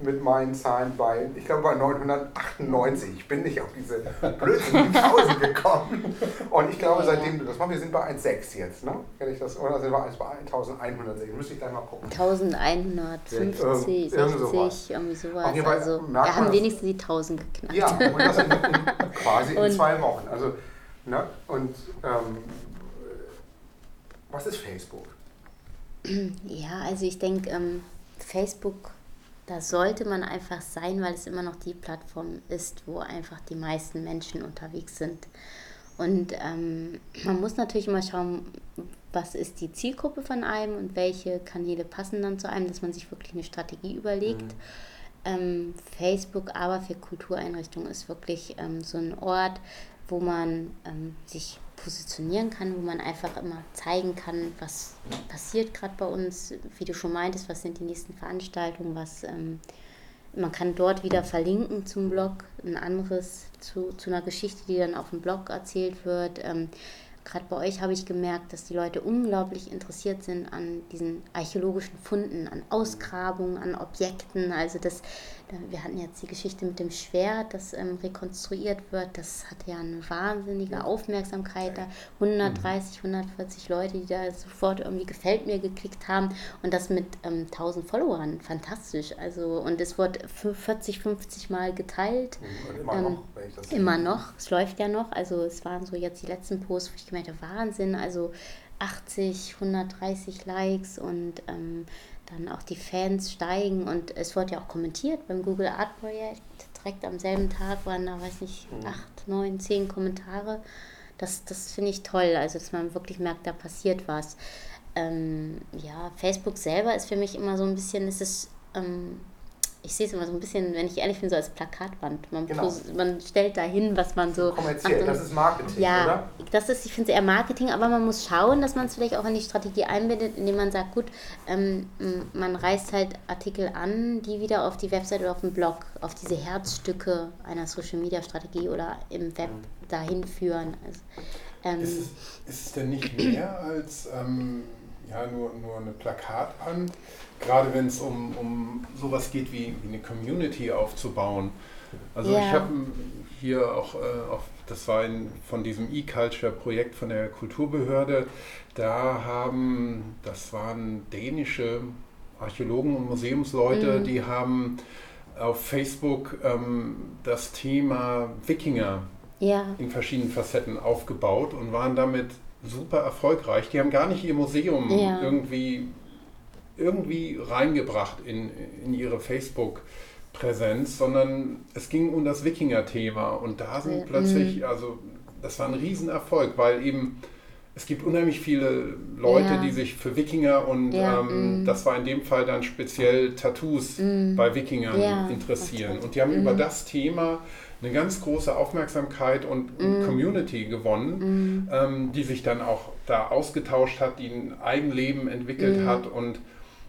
mit meinen Zahlen bei, ich glaube bei 998. Ich bin nicht auf diese blödsinnigen 1000 gekommen. Und ich glaube, seitdem du das machst, wir sind bei 1,6 jetzt, ne? Wenn ich das, oder sind wir bei 1106? Müsste ich gleich mal gucken. 1150, Irgend, 60, sowas. irgendwie sowas. Also, wir haben wenigstens die 1000 geknackt. Ja, und das in, in, quasi in zwei Wochen. Also, ne? Und ähm, was ist Facebook? Ja, also ich denke, ähm, Facebook da sollte man einfach sein, weil es immer noch die Plattform ist, wo einfach die meisten Menschen unterwegs sind. Und ähm, man muss natürlich immer schauen, was ist die Zielgruppe von einem und welche Kanäle passen dann zu einem, dass man sich wirklich eine Strategie überlegt. Mhm. Ähm, Facebook aber für Kultureinrichtungen ist wirklich ähm, so ein Ort, wo man ähm, sich positionieren kann, wo man einfach immer zeigen kann, was passiert gerade bei uns, wie du schon meintest, was sind die nächsten Veranstaltungen, was ähm, man kann dort wieder verlinken zum Blog, ein anderes zu, zu einer Geschichte, die dann auf dem Blog erzählt wird. Ähm, gerade bei euch habe ich gemerkt, dass die Leute unglaublich interessiert sind an diesen archäologischen Funden, an Ausgrabungen, an Objekten. Also das wir hatten jetzt die Geschichte mit dem Schwert, das ähm, rekonstruiert wird. Das hat ja eine wahnsinnige Aufmerksamkeit. Da 130, 140 Leute, die da sofort irgendwie gefällt mir geklickt haben und das mit ähm, 1000 Followern. Fantastisch. Also und es wird 40, 50 Mal geteilt. Mhm, und immer ähm, noch, wenn ich das Immer sehe. noch. Es läuft ja noch. Also es waren so jetzt die letzten Posts, wo ich gemeint habe, Wahnsinn. Also 80, 130 Likes und ähm, dann auch die Fans steigen und es wurde ja auch kommentiert beim Google Art Projekt. Direkt am selben Tag waren da, weiß nicht, mhm. acht, neun, zehn Kommentare. Das, das finde ich toll, also dass man wirklich merkt, da passiert was. Ähm, ja, Facebook selber ist für mich immer so ein bisschen, es ist, ähm, ich sehe es immer so ein bisschen, wenn ich ehrlich bin, so als Plakatwand. Man, genau. man stellt da hin, was man so. Kommerziell, das ist Marketing, ja, oder? Das ist, ich finde es eher Marketing, aber man muss schauen, dass man es vielleicht auch in die Strategie einbindet, indem man sagt, gut, ähm, man reißt halt Artikel an, die wieder auf die Website oder auf den Blog, auf diese Herzstücke einer Social Media Strategie oder im Web mhm. dahin führen. Also, ähm, ist, es, ist es denn nicht mehr als ähm, ja, nur, nur eine Plakatwand? gerade wenn es um, um sowas geht wie, wie eine Community aufzubauen. Also yeah. ich habe hier auch, äh, auch, das war in, von diesem E-Culture-Projekt von der Kulturbehörde, da haben, das waren dänische Archäologen und Museumsleute, mm. die haben auf Facebook ähm, das Thema Wikinger yeah. in verschiedenen Facetten aufgebaut und waren damit super erfolgreich. Die haben gar nicht ihr Museum yeah. irgendwie irgendwie reingebracht in, in ihre Facebook-Präsenz, sondern es ging um das Wikinger-Thema und da sind plötzlich, mhm. also das war ein Riesenerfolg, weil eben es gibt unheimlich viele Leute, ja. die sich für Wikinger und ja, ähm, mm. das war in dem Fall dann speziell Tattoos mm. bei Wikingern ja, interessieren. Und die haben über das Thema eine ganz große Aufmerksamkeit und mm. Community gewonnen, mm. ähm, die sich dann auch da ausgetauscht hat, die ein Eigenleben entwickelt mm. hat und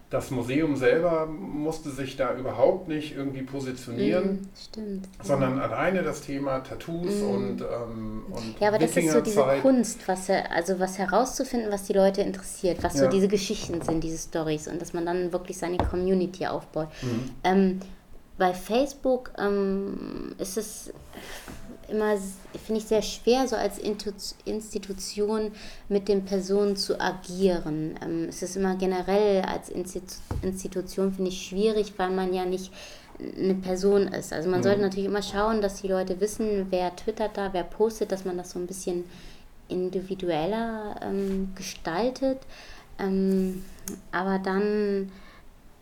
das Museum selber musste sich da überhaupt nicht irgendwie positionieren, mm, stimmt, sondern ja. alleine das Thema Tattoos mm. und, ähm, und Ja, aber das ist so diese Kunst, was, also was herauszufinden, was die Leute interessiert, was ja. so diese Geschichten sind, diese Stories und dass man dann wirklich seine Community aufbaut. Mm. Ähm, bei Facebook ähm, ist es immer, finde ich, sehr schwer, so als Institution mit den Personen zu agieren. Ähm, es ist immer generell als Institution, finde ich, schwierig, weil man ja nicht eine Person ist. Also man mhm. sollte natürlich immer schauen, dass die Leute wissen, wer twittert da, wer postet, dass man das so ein bisschen individueller ähm, gestaltet. Ähm, aber dann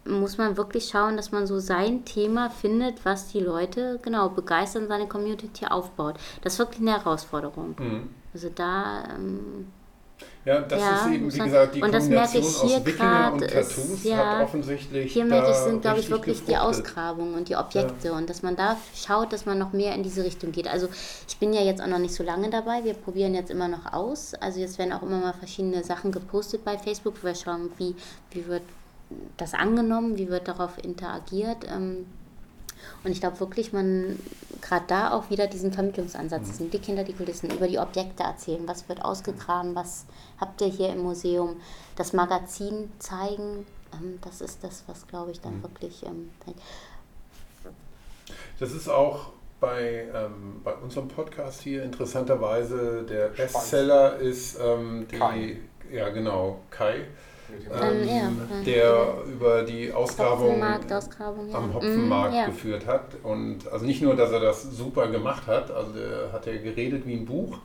muss man wirklich schauen, dass man so sein Thema findet, was die Leute genau begeistern, seine Community aufbaut. Das ist wirklich eine Herausforderung. Mhm. Also da. Ähm, ja, das ja, ist eben, wie gesagt, die und das merke ich hier gerade und Tattoos ja, hat offensichtlich. Hier merke ich, sind, glaube ich, wirklich gefruchtet. die Ausgrabungen und die Objekte ja. und dass man da schaut, dass man noch mehr in diese Richtung geht. Also ich bin ja jetzt auch noch nicht so lange dabei, wir probieren jetzt immer noch aus. Also jetzt werden auch immer mal verschiedene Sachen gepostet bei Facebook, wo wir schauen, wie, wie wird das angenommen, wie wird darauf interagiert. Ähm, und ich glaube wirklich, man gerade da auch wieder diesen Vermittlungsansatz, mhm. diesen Blick hinter die Kulissen, über die Objekte erzählen, was wird ausgegraben, was habt ihr hier im Museum, das Magazin zeigen, ähm, das ist das, was glaube ich dann mhm. wirklich. Ähm, das ist auch bei, ähm, bei unserem Podcast hier interessanterweise der Bestseller ist ähm, die, Kai. ja genau, Kai ähm, ja, der über die Ausgrabung Hopfenmarkt, am Hopfenmarkt mm, geführt hat. Und also nicht nur, dass er das super gemacht hat, also der hat er geredet wie ein Buch,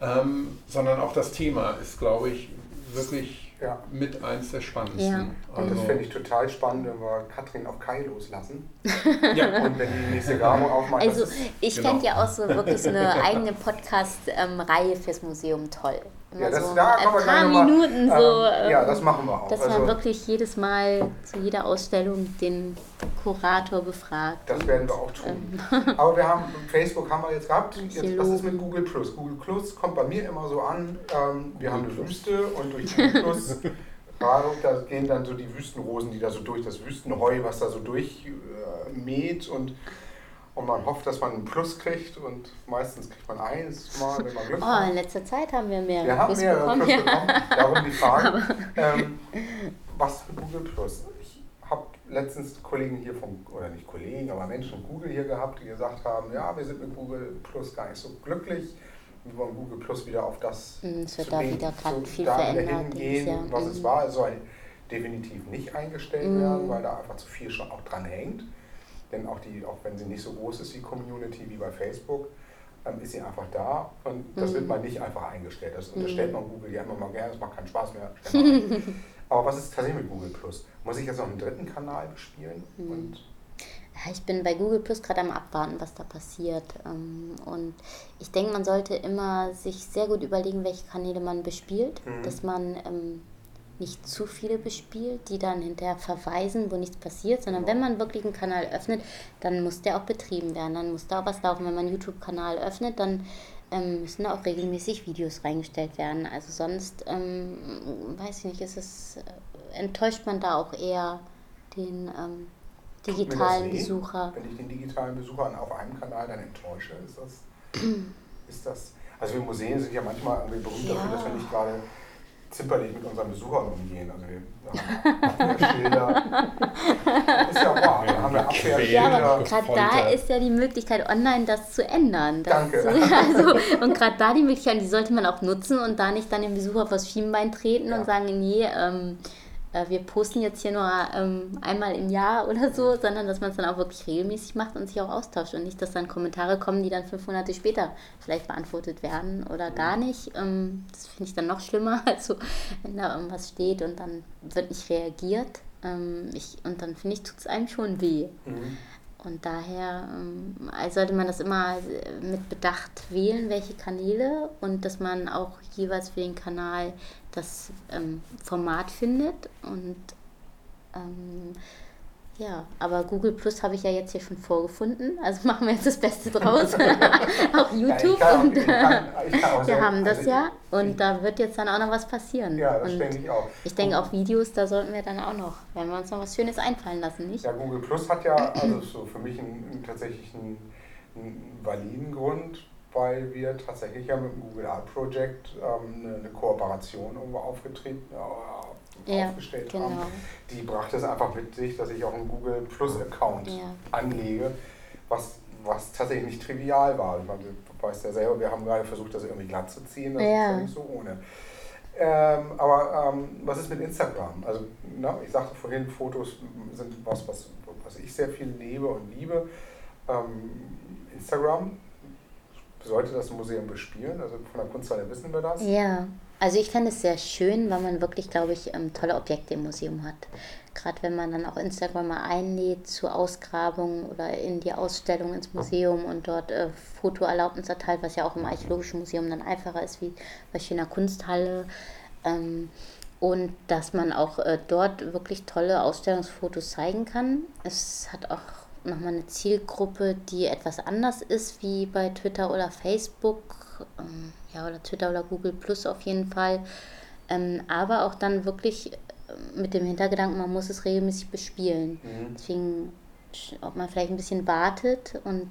ähm, sondern auch das Thema ist, glaube ich, wirklich ja. mit eins der spannendsten. Ja. Und das finde ich total spannend, wenn wir Katrin auf Kai loslassen. ja. Und wenn die nächste Grabung aufmacht. Also ich genau. fände ja auch so wirklich so eine eigene Podcast-Reihe ähm, fürs Museum toll. Immer ja, das, so da ein paar Minuten mal, so. Ähm, ja, das machen wir auch. Dass also, man wirklich jedes Mal zu jeder Ausstellung den Kurator befragt. Das werden wir auch tun. Ähm. Aber wir haben, Facebook haben wir jetzt gehabt. Jetzt, was ist mit Google Plus? Google Plus kommt bei mir immer so an, ähm, wir haben eine Wüste und durch Google Plus da gehen dann so die Wüstenrosen, die da so durch das Wüstenheu, was da so durchmäht äh, und und man hofft, dass man einen Plus kriegt und meistens kriegt man eins mal, wenn man Glück oh, hat. in letzter Zeit haben wir mehr Wir haben mehr bekommen, Plus ja. bekommen. Darum die Frage, ähm, was mit Google Plus? Ich habe letztens Kollegen hier vom, oder nicht Kollegen, aber Menschen von Google hier gehabt, die gesagt haben, ja, wir sind mit Google Plus gar nicht so glücklich. Wir wollen Google Plus wieder auf das mm, es wird da wieder gerade viel verändert, hingehen, ja. was es war. Es soll definitiv nicht eingestellt mm. werden, weil da einfach zu viel schon auch dran hängt. Denn auch, die, auch wenn sie nicht so groß ist, die Community wie bei Facebook, ähm, ist sie einfach da und das mhm. wird mal nicht einfach eingestellt. Das unterstellt mhm. man Google ja immer mal gerne, das macht keinen Spaß mehr. Aber was ist tatsächlich mit Google Plus? Muss ich jetzt noch einen dritten Kanal bespielen? Mhm. Und ich bin bei Google Plus gerade am Abwarten, was da passiert. Ähm, und ich denke, man sollte immer sich sehr gut überlegen, welche Kanäle man bespielt, mhm. dass man ähm, nicht zu viele bespielt, die dann hinterher verweisen, wo nichts passiert, sondern wenn man wirklich einen Kanal öffnet, dann muss der auch betrieben werden, dann muss da auch was laufen. Wenn man einen YouTube-Kanal öffnet, dann ähm, müssen da auch regelmäßig Videos reingestellt werden. Also sonst, ähm, weiß ich nicht, ist es, äh, enttäuscht man da auch eher den ähm, digitalen Besucher. Wenn ich den digitalen Besucher auf einem Kanal dann enttäusche, ist das, ist das also wir Museen sind ja manchmal irgendwie berühmt ja. dafür, dass wir nicht gerade zimperlich mit unseren Besuchern umgehen. Also wir haben Schilder. ist ja wahr, wir haben wir Abwehrschilder. Ja, aber gerade da ist ja die Möglichkeit, online das zu ändern. Das, Danke. Also, und gerade da die Möglichkeit, die sollte man auch nutzen und da nicht dann dem Besucher vors Schienbein treten ja. und sagen, nee, ähm, äh, wir posten jetzt hier nur ähm, einmal im Jahr oder so, sondern dass man es dann auch wirklich regelmäßig macht und sich auch austauscht und nicht, dass dann Kommentare kommen, die dann fünf Monate später vielleicht beantwortet werden oder gar nicht. Ähm, das finde ich dann noch schlimmer, also wenn da irgendwas steht und dann wird nicht reagiert. Ähm, ich, und dann finde ich, tut es einem schon weh. Mhm. Und daher ähm, also sollte man das immer mit Bedacht wählen, welche Kanäle und dass man auch jeweils für den Kanal das ähm, Format findet. Und ähm, ja, aber Google Plus habe ich ja jetzt hier schon vorgefunden. Also machen wir jetzt das Beste draus. auf YouTube. Ja, und ich kann, ich kann wir haben das also ja. Und da wird jetzt dann auch noch was passieren. Ja, das und denke ich auch. Ich denke auch Videos, da sollten wir dann auch noch, wenn wir uns noch was Schönes einfallen lassen, nicht? Ja, Google Plus hat ja also so für mich einen, tatsächlich einen, einen validen Grund, weil wir tatsächlich ja mit dem Google Art Project ähm, eine, eine, Kooperation irgendwo aufgetreten, äh, ja, aufgestellt genau. haben. Die brachte es einfach mit sich, dass ich auch einen Google Plus Account ja. anlege, was, was tatsächlich nicht trivial war. Ich meine, du weißt ja selber, wir haben gerade versucht, das irgendwie glatt zu ziehen, das ja. ist ja nicht so ohne. Ähm, aber ähm, was ist mit Instagram? Also, na, ich sagte vorhin, Fotos sind was, was, was ich sehr viel lebe und liebe. Ähm, Instagram sollte das Museum bespielen? Also von der Kunsthalle wissen wir das? Ja, also ich fände es sehr schön, weil man wirklich, glaube ich, ähm, tolle Objekte im Museum hat. Gerade wenn man dann auch Instagram mal einlädt zur Ausgrabung oder in die Ausstellung ins Museum und dort äh, Fotoerlaubnis erteilt, was ja auch im Archäologischen Museum dann einfacher ist wie bei Schöner Kunsthalle. Ähm, und dass man auch äh, dort wirklich tolle Ausstellungsfotos zeigen kann. Es hat auch nochmal eine Zielgruppe, die etwas anders ist wie bei Twitter oder Facebook, ähm, ja, oder Twitter oder Google Plus auf jeden Fall. Ähm, aber auch dann wirklich äh, mit dem Hintergedanken, man muss es regelmäßig bespielen. Mhm. Deswegen, ob man vielleicht ein bisschen wartet und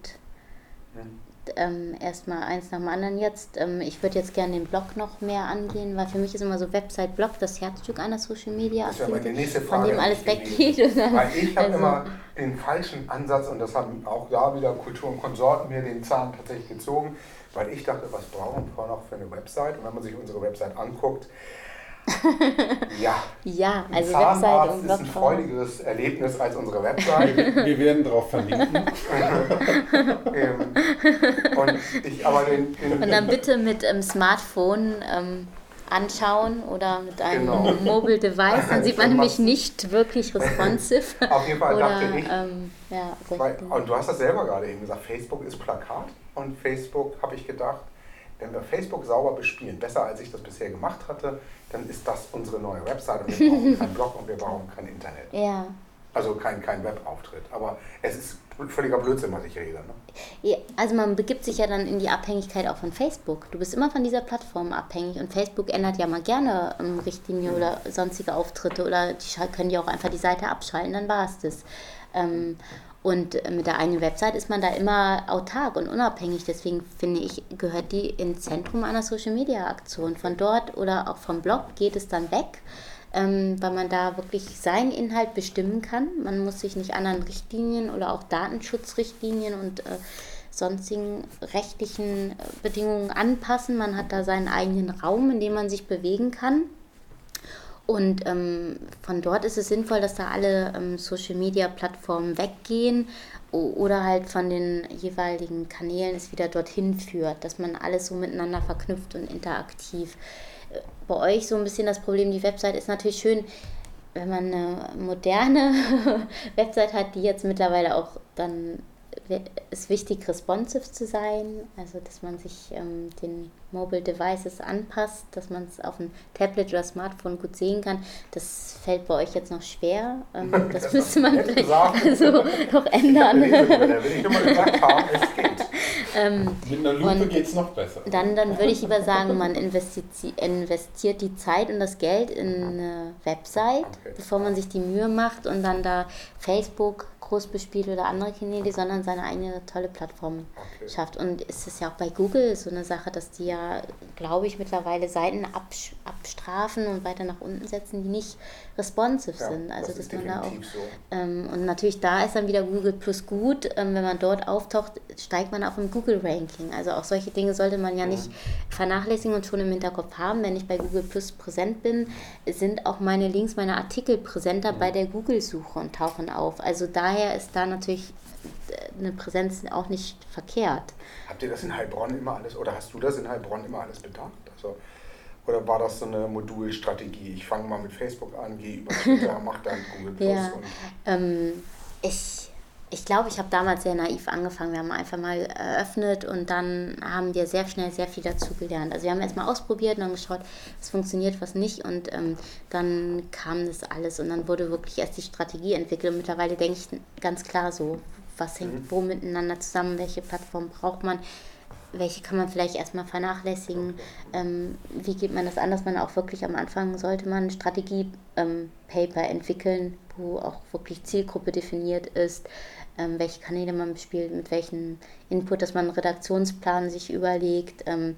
mhm ähm, erstmal eins nach dem anderen jetzt. Ähm, ich würde jetzt gerne den Blog noch mehr angehen, weil für mich ist immer so Website-Blog das Herzstück einer Social Media das ja nächste Frage, von dem alles weggeht. Weil ich habe also, immer den falschen Ansatz und das haben auch da wieder Kultur und Konsorten mir den Zahn tatsächlich gezogen, weil ich dachte, was brauchen wir noch für eine Website? Und wenn man sich unsere Website anguckt, ja. Ja, also Zahnarzt Website und ist ein freudigeres Erlebnis als unsere Website. Wir werden darauf verlinken. Ähm, und, ich, aber den, den, und dann bitte mit ähm, Smartphone ähm, anschauen oder mit einem genau. Mobile Device, dann sieht man nämlich nicht wirklich responsive. Auf jeden Fall oder, dachte ich. Ähm, ja, weil, und du hast das selber gerade eben gesagt, Facebook ist Plakat und Facebook habe ich gedacht, wenn wir Facebook sauber bespielen, besser als ich das bisher gemacht hatte, dann ist das unsere neue Website und wir brauchen keinen Blog und wir brauchen kein Internet. Ja. Also kein, kein Webauftritt. Aber es ist völliger Blödsinn, was ich rede. Ne? Ja, also man begibt sich ja dann in die Abhängigkeit auch von Facebook. Du bist immer von dieser Plattform abhängig und Facebook ändert ja mal gerne ähm, Richtlinien mhm. oder sonstige Auftritte oder die können ja auch einfach die Seite abschalten, dann war es das. Ähm, und mit der eigenen Website ist man da immer autark und unabhängig. Deswegen finde ich, gehört die ins Zentrum einer Social-Media-Aktion. Von dort oder auch vom Blog geht es dann weg, ähm, weil man da wirklich seinen Inhalt bestimmen kann. Man muss sich nicht anderen Richtlinien oder auch Datenschutzrichtlinien und äh, sonstigen rechtlichen äh, Bedingungen anpassen. Man hat da seinen eigenen Raum, in dem man sich bewegen kann. Und ähm, von dort ist es sinnvoll, dass da alle ähm, Social-Media-Plattformen weggehen oder halt von den jeweiligen Kanälen es wieder dorthin führt, dass man alles so miteinander verknüpft und interaktiv. Äh, bei euch so ein bisschen das Problem, die Website ist natürlich schön, wenn man eine moderne Website hat, die jetzt mittlerweile auch dann ist wichtig, responsive zu sein, also dass man sich ähm, den Mobile Devices anpasst, dass man es auf dem Tablet oder Smartphone gut sehen kann. Das fällt bei euch jetzt noch schwer. Ähm, das, das müsste man vielleicht also noch ändern. Da will ich immer gesagt haben, es geht. Ähm, Mit einer Lupe geht es noch besser. Dann, dann würde ich lieber sagen, man investiert, investiert die Zeit und das Geld in eine Website, okay. bevor man sich die Mühe macht und dann da Facebook groß bespielt oder andere Kanäle, sondern seine eigene tolle Plattform okay. schafft. Und es ist ja auch bei Google so eine Sache, dass die ja, glaube ich, mittlerweile Seiten abstrafen und weiter nach unten setzen, die nicht responsive ja, sind. Also das dass man da auch. So. Ähm, und natürlich da ist dann wieder Google Plus gut. Ähm, wenn man dort auftaucht, steigt man auch im Google-Ranking. Also auch solche Dinge sollte man ja nicht vernachlässigen und schon im Hinterkopf haben. Wenn ich bei Google Plus präsent bin, sind auch meine Links, meine Artikel präsenter mhm. bei der Google-Suche und tauchen auf. Also daher ist da natürlich äh, eine Präsenz auch nicht verkehrt. Habt ihr das in Heilbronn immer alles, oder hast du das in Heilbronn immer alles bedacht? Also oder war das so eine Modulstrategie? Ich fange mal mit Facebook an, gehe über Twitter, mache dann Google Plus. Ja, ähm, ich ich glaube, ich habe damals sehr naiv angefangen. Wir haben einfach mal eröffnet und dann haben wir sehr schnell sehr viel dazu gelernt. Also wir haben erstmal ausprobiert und dann geschaut, was funktioniert, was nicht und ähm, dann kam das alles und dann wurde wirklich erst die Strategie entwickelt. Und mittlerweile denke ich ganz klar so, was hängt mhm. wo miteinander zusammen, welche Plattform braucht man welche kann man vielleicht erstmal vernachlässigen, ähm, wie geht man das an, dass man auch wirklich am Anfang sollte man Strategie-Paper ähm, entwickeln, wo auch wirklich Zielgruppe definiert ist, ähm, welche Kanäle man bespielt, mit welchem Input, dass man einen Redaktionsplan sich überlegt. Ähm,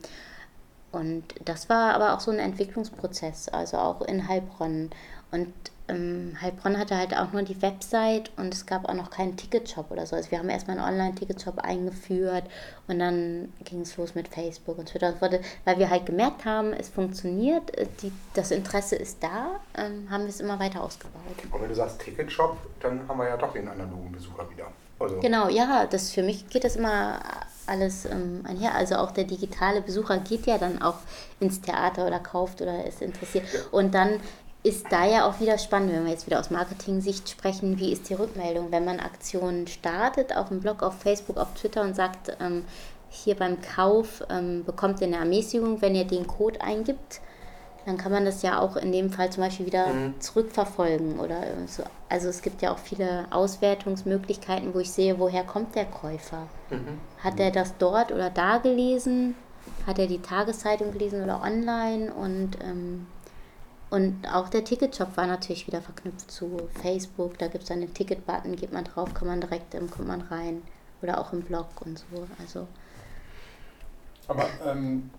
und das war aber auch so ein Entwicklungsprozess, also auch in Heilbronn. Und ähm, Heilbronn hatte halt auch nur die Website und es gab auch noch keinen Ticketshop oder so. Also wir haben erstmal einen Online-Ticketshop eingeführt und dann ging es los mit Facebook und Twitter. wurde, weil wir halt gemerkt haben, es funktioniert, die, das Interesse ist da, ähm, haben wir es immer weiter ausgebaut. Und wenn du sagst Ticketshop, dann haben wir ja doch den analogen Besucher wieder. Also genau, ja, das für mich geht das immer alles ähm, einher. Also auch der digitale Besucher geht ja dann auch ins Theater oder kauft oder ist interessiert. Ja. Und dann ist da ja auch wieder spannend, wenn wir jetzt wieder aus Marketing-Sicht sprechen, wie ist die Rückmeldung, wenn man Aktionen startet auf dem Blog, auf Facebook, auf Twitter und sagt, ähm, hier beim Kauf ähm, bekommt ihr eine Ermäßigung, wenn ihr den Code eingibt, dann kann man das ja auch in dem Fall zum Beispiel wieder mhm. zurückverfolgen oder so. Also es gibt ja auch viele Auswertungsmöglichkeiten, wo ich sehe, woher kommt der Käufer? Mhm. Hat er das dort oder da gelesen? Hat er die Tageszeitung gelesen oder online? Und ähm, und auch der Ticketshop war natürlich wieder verknüpft zu Facebook. Da gibt es einen Ticket-Button, geht man drauf, kann man direkt, kommt man rein. Oder auch im Blog und so. Also. Aber ähm,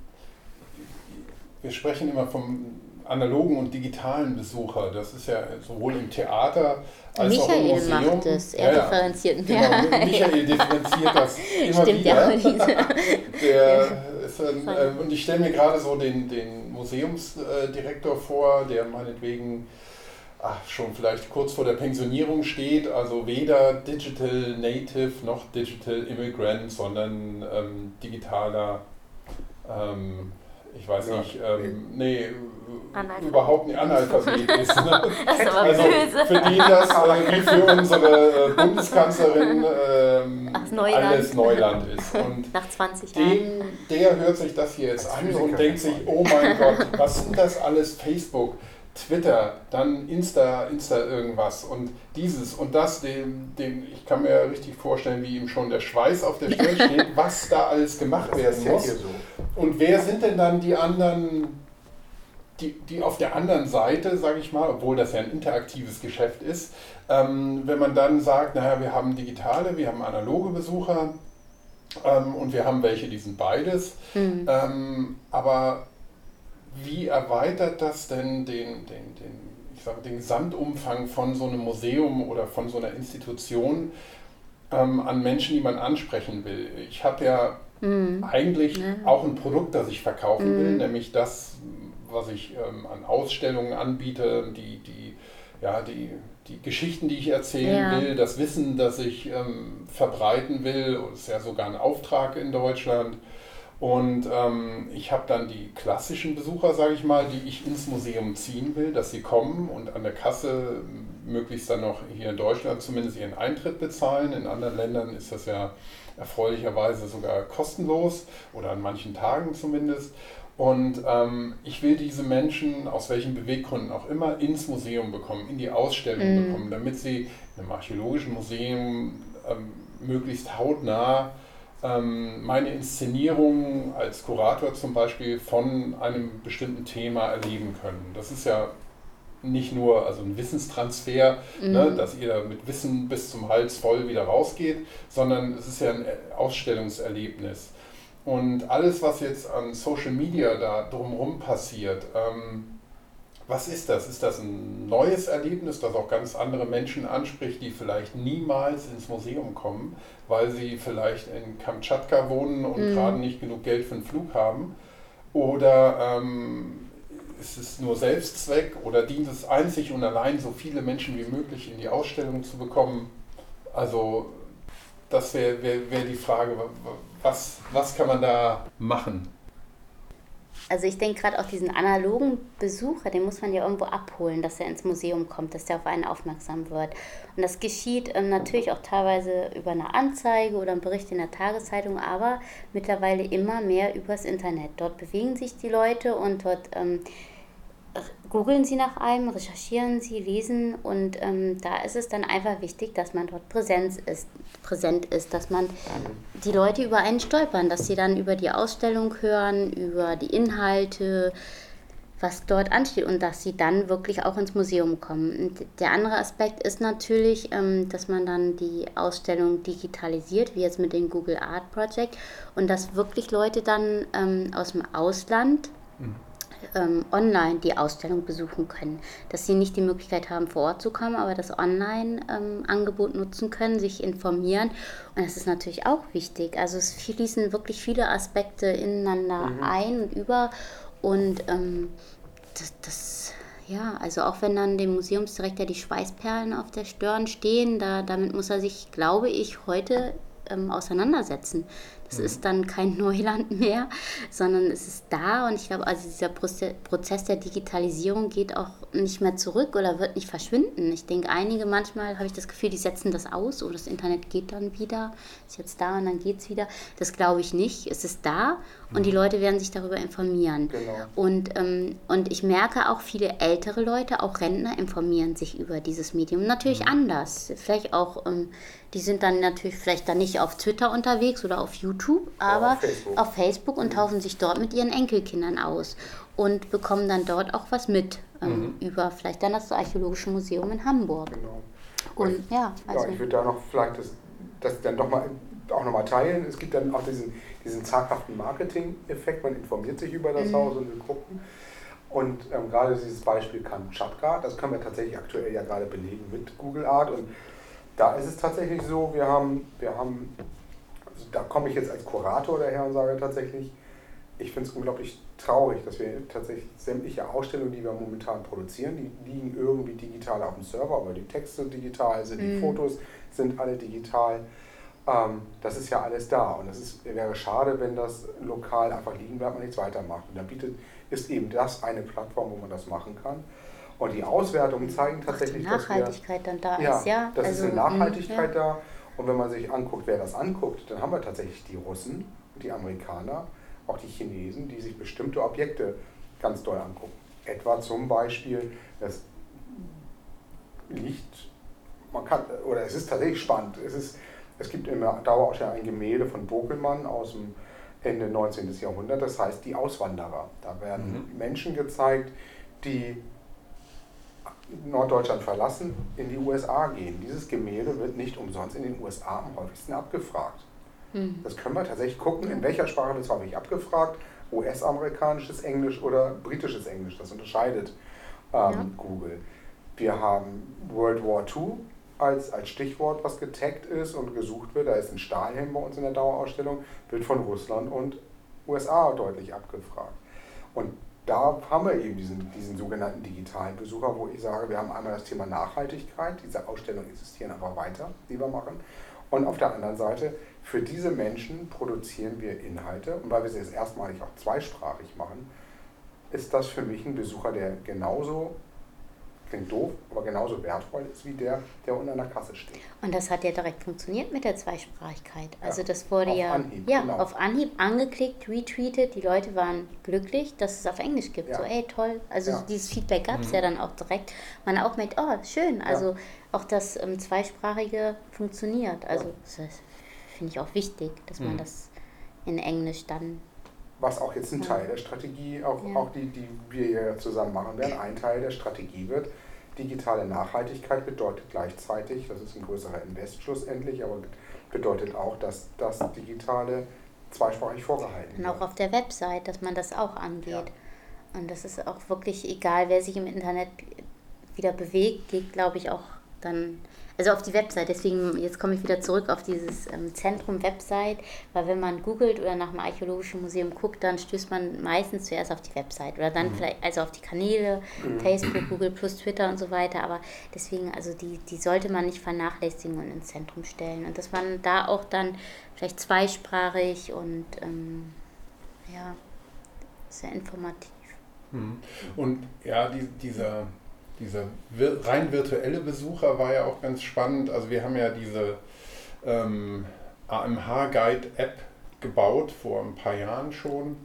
wir sprechen immer vom analogen und digitalen Besucher. Das ist ja sowohl im Theater als Michael auch im Museum. Michael macht es, er ja, differenziert genau, Michael differenziert das immer Stimmt, wieder. Ja, Der ist ein, äh, und ich stelle mir gerade so den, den Museumsdirektor vor, der meinetwegen ach, schon vielleicht kurz vor der Pensionierung steht, also weder Digital Native noch Digital Immigrant, sondern ähm, digitaler ähm, ich weiß ja, nicht, ähm, nee, überhaupt nicht Analphabet ist. Ne? also für die das äh, wie für unsere äh, Bundeskanzlerin ähm, Neuland. alles Neuland ist. Und Nach 20 Jahren. Dem, der hört sich das hier jetzt an und denkt sich, oh mein Gott, was sind das alles? Facebook, Twitter, dann Insta, Insta irgendwas und dieses und das, dem, dem, ich kann mir richtig vorstellen, wie ihm schon der Schweiß auf der Stirn steht, was da alles gemacht werden muss. Und wer sind denn dann die anderen, die, die auf der anderen Seite, sage ich mal, obwohl das ja ein interaktives Geschäft ist, ähm, wenn man dann sagt, naja, wir haben digitale, wir haben analoge Besucher ähm, und wir haben welche, die sind beides. Mhm. Ähm, aber wie erweitert das denn den, den, den, ich sage, den Gesamtumfang von so einem Museum oder von so einer Institution ähm, an Menschen, die man ansprechen will? Ich habe ja mhm. eigentlich ja. auch ein Produkt, das ich verkaufen mhm. will, nämlich das, was ich ähm, an Ausstellungen anbiete, die, die, ja, die, die Geschichten, die ich erzählen ja. will, das Wissen, das ich ähm, verbreiten will, das ist ja sogar ein Auftrag in Deutschland. Und ähm, ich habe dann die klassischen Besucher, sage ich mal, die ich ins Museum ziehen will, dass sie kommen und an der Kasse möglichst dann noch hier in Deutschland zumindest ihren Eintritt bezahlen. In anderen Ländern ist das ja erfreulicherweise sogar kostenlos oder an manchen Tagen zumindest. Und ähm, ich will diese Menschen, aus welchen Beweggründen auch immer, ins Museum bekommen, in die Ausstellung mm. bekommen, damit sie in einem archäologischen Museum ähm, möglichst hautnah meine Inszenierung als Kurator zum Beispiel von einem bestimmten Thema erleben können. Das ist ja nicht nur also ein Wissenstransfer, mhm. ne, dass ihr mit Wissen bis zum Hals voll wieder rausgeht, sondern es ist ja ein Ausstellungserlebnis. Und alles, was jetzt an Social Media da drumherum passiert, ähm, was ist das? Ist das ein neues Erlebnis, das auch ganz andere Menschen anspricht, die vielleicht niemals ins Museum kommen, weil sie vielleicht in Kamtschatka wohnen und mhm. gerade nicht genug Geld für einen Flug haben? Oder ähm, ist es nur Selbstzweck oder dient es einzig und allein, so viele Menschen wie möglich in die Ausstellung zu bekommen? Also das wäre wär, wär die Frage, was, was kann man da machen? Also ich denke gerade auch diesen analogen Besucher, den muss man ja irgendwo abholen, dass er ins Museum kommt, dass der auf einen aufmerksam wird. Und das geschieht ähm, natürlich auch teilweise über eine Anzeige oder einen Bericht in der Tageszeitung, aber mittlerweile immer mehr übers Internet. Dort bewegen sich die Leute und dort ähm, googeln sie nach einem, recherchieren sie, lesen und ähm, da ist es dann einfach wichtig, dass man dort Präsenz ist, präsent ist, dass man die Leute über einen stolpern, dass sie dann über die Ausstellung hören, über die Inhalte, was dort ansteht und dass sie dann wirklich auch ins Museum kommen. Und der andere Aspekt ist natürlich, ähm, dass man dann die Ausstellung digitalisiert, wie jetzt mit dem Google Art Project und dass wirklich Leute dann ähm, aus dem Ausland mhm online die Ausstellung besuchen können. Dass sie nicht die Möglichkeit haben, vor Ort zu kommen, aber das Online-Angebot ähm, nutzen können, sich informieren. Und das ist natürlich auch wichtig. Also es fließen wirklich viele Aspekte ineinander mhm. ein und über. Und ähm, das, das ja, also auch wenn dann dem Museumsdirektor die Schweißperlen auf der Stirn stehen, da, damit muss er sich, glaube ich, heute ähm, auseinandersetzen. Das mhm. ist dann kein Neuland mehr, sondern es ist da und ich glaube, also dieser Prozess der Digitalisierung geht auch nicht mehr zurück oder wird nicht verschwinden. Ich denke, einige manchmal habe ich das Gefühl, die setzen das aus oder das Internet geht dann wieder, ist jetzt da und dann geht es wieder. Das glaube ich nicht. Es ist da und die mhm. Leute werden sich darüber informieren. Genau. Und, ähm, und ich merke auch, viele ältere Leute, auch Rentner, informieren sich über dieses Medium. Natürlich mhm. anders. Vielleicht auch, ähm, die sind dann natürlich vielleicht dann nicht auf Twitter unterwegs oder auf YouTube, aber auf Facebook. auf Facebook, und mhm. tauschen sich dort mit ihren Enkelkindern aus und bekommen dann dort auch was mit ähm, mhm. über vielleicht dann das Archäologische Museum in Hamburg. Genau. Und ich, ja, also ja, ich würde da noch vielleicht das, das dann doch mal, auch nochmal teilen. Es gibt dann auch diesen, diesen zaghaften Marketing-Effekt. Man informiert sich über das mhm. Haus und will gucken. Und ähm, gerade dieses Beispiel Kamtschatka, das können wir tatsächlich aktuell ja gerade belegen mit Google Art. Und da ist es tatsächlich so, wir haben, wir haben also da komme ich jetzt als Kurator daher und sage tatsächlich, ich finde es unglaublich traurig, dass wir tatsächlich sämtliche Ausstellungen, die wir momentan produzieren, die liegen irgendwie digital auf dem Server, aber die Texte digital sind, mhm. die Fotos sind alle digital. Ähm, das ist ja alles da und es ist, wäre schade, wenn das lokal einfach liegen bleibt und nichts weitermacht. Und da bietet, ist eben das eine Plattform, wo man das machen kann. Und die Auswertungen zeigen tatsächlich, dass Nachhaltigkeit dann da ja, ist, ja. Das also, ist eine mhm, Nachhaltigkeit ja. da. Und wenn man sich anguckt, wer das anguckt, dann haben wir tatsächlich die Russen die Amerikaner auch die Chinesen, die sich bestimmte Objekte ganz doll angucken. Etwa zum Beispiel das Licht, man kann, oder es ist tatsächlich spannend. Es, ist, es gibt in der Dauerausstellung ein Gemälde von Bokelmann aus dem Ende 19. Jahrhundert, das heißt die Auswanderer. Da werden mhm. Menschen gezeigt, die Norddeutschland verlassen, in die USA gehen. Dieses Gemälde wird nicht umsonst in den USA am häufigsten abgefragt. Mhm. Das können wir tatsächlich gucken, in welcher Sprache das habe ich abgefragt. US-amerikanisches Englisch oder britisches Englisch, das unterscheidet ähm, ja. Google. Wir haben World War II als, als Stichwort, was getaggt ist und gesucht wird. Da ist ein Stahlhelm bei uns in der Dauerausstellung, wird von Russland und USA deutlich abgefragt. Und da haben wir eben diesen, diesen sogenannten digitalen Besucher, wo ich sage, wir haben einmal das Thema Nachhaltigkeit, diese Ausstellungen existieren aber weiter, die wir machen. Und auf der anderen Seite, für diese Menschen produzieren wir Inhalte. Und weil wir sie jetzt erstmalig auch zweisprachig machen, ist das für mich ein Besucher, der genauso klingt doof, aber genauso wertvoll ist wie der, der unten an der Kasse steht. Und das hat ja direkt funktioniert mit der Zweisprachigkeit. Also ja, das wurde auf ja Anhieb, ja, genau. auf Anhieb angeklickt, retweetet. Die Leute waren glücklich, dass es auf Englisch gibt. Ja. So, ey, toll. Also Ja. dieses Feedback gab es Mhm. ja dann auch direkt. Man auch mit, oh, schön. Also auch das ähm, Zweisprachige funktioniert. Also das finde ich auch wichtig, dass man Mhm. das in Englisch dann Was auch jetzt ein Ja. Teil der Strategie, auch, Ja. auch die, die wir ja zusammen machen werden, ein Teil der Strategie wird. Digitale Nachhaltigkeit bedeutet gleichzeitig, das ist ein größerer Invest schlussendlich, aber bedeutet auch, dass das Digitale zweisprachig vorgehalten Und auch wird. auf der Website, dass man das auch angeht. Und das ist auch wirklich egal, wer sich im Internet wieder bewegt, geht, glaube ich, auch dann, also auf die Website. Deswegen, jetzt komme ich wieder zurück auf dieses ähm, Zentrum-Website, weil wenn man googelt oder nach dem Archäologischen Museum guckt, dann stößt man meistens zuerst auf die Website oder dann vielleicht, also auf die Kanäle, Facebook, Google plus Twitter und so weiter. Aber deswegen, also die, die sollte man nicht vernachlässigen und ins Zentrum stellen. Und dass man da auch dann vielleicht zweisprachig und ähm, ja, sehr informativ. Mhm. Und ja, die, dieser, dieser rein virtuelle Besucher war ja auch ganz spannend. Also wir haben ja diese ähm, AMH-Guide-App gebaut vor ein paar Jahren schon.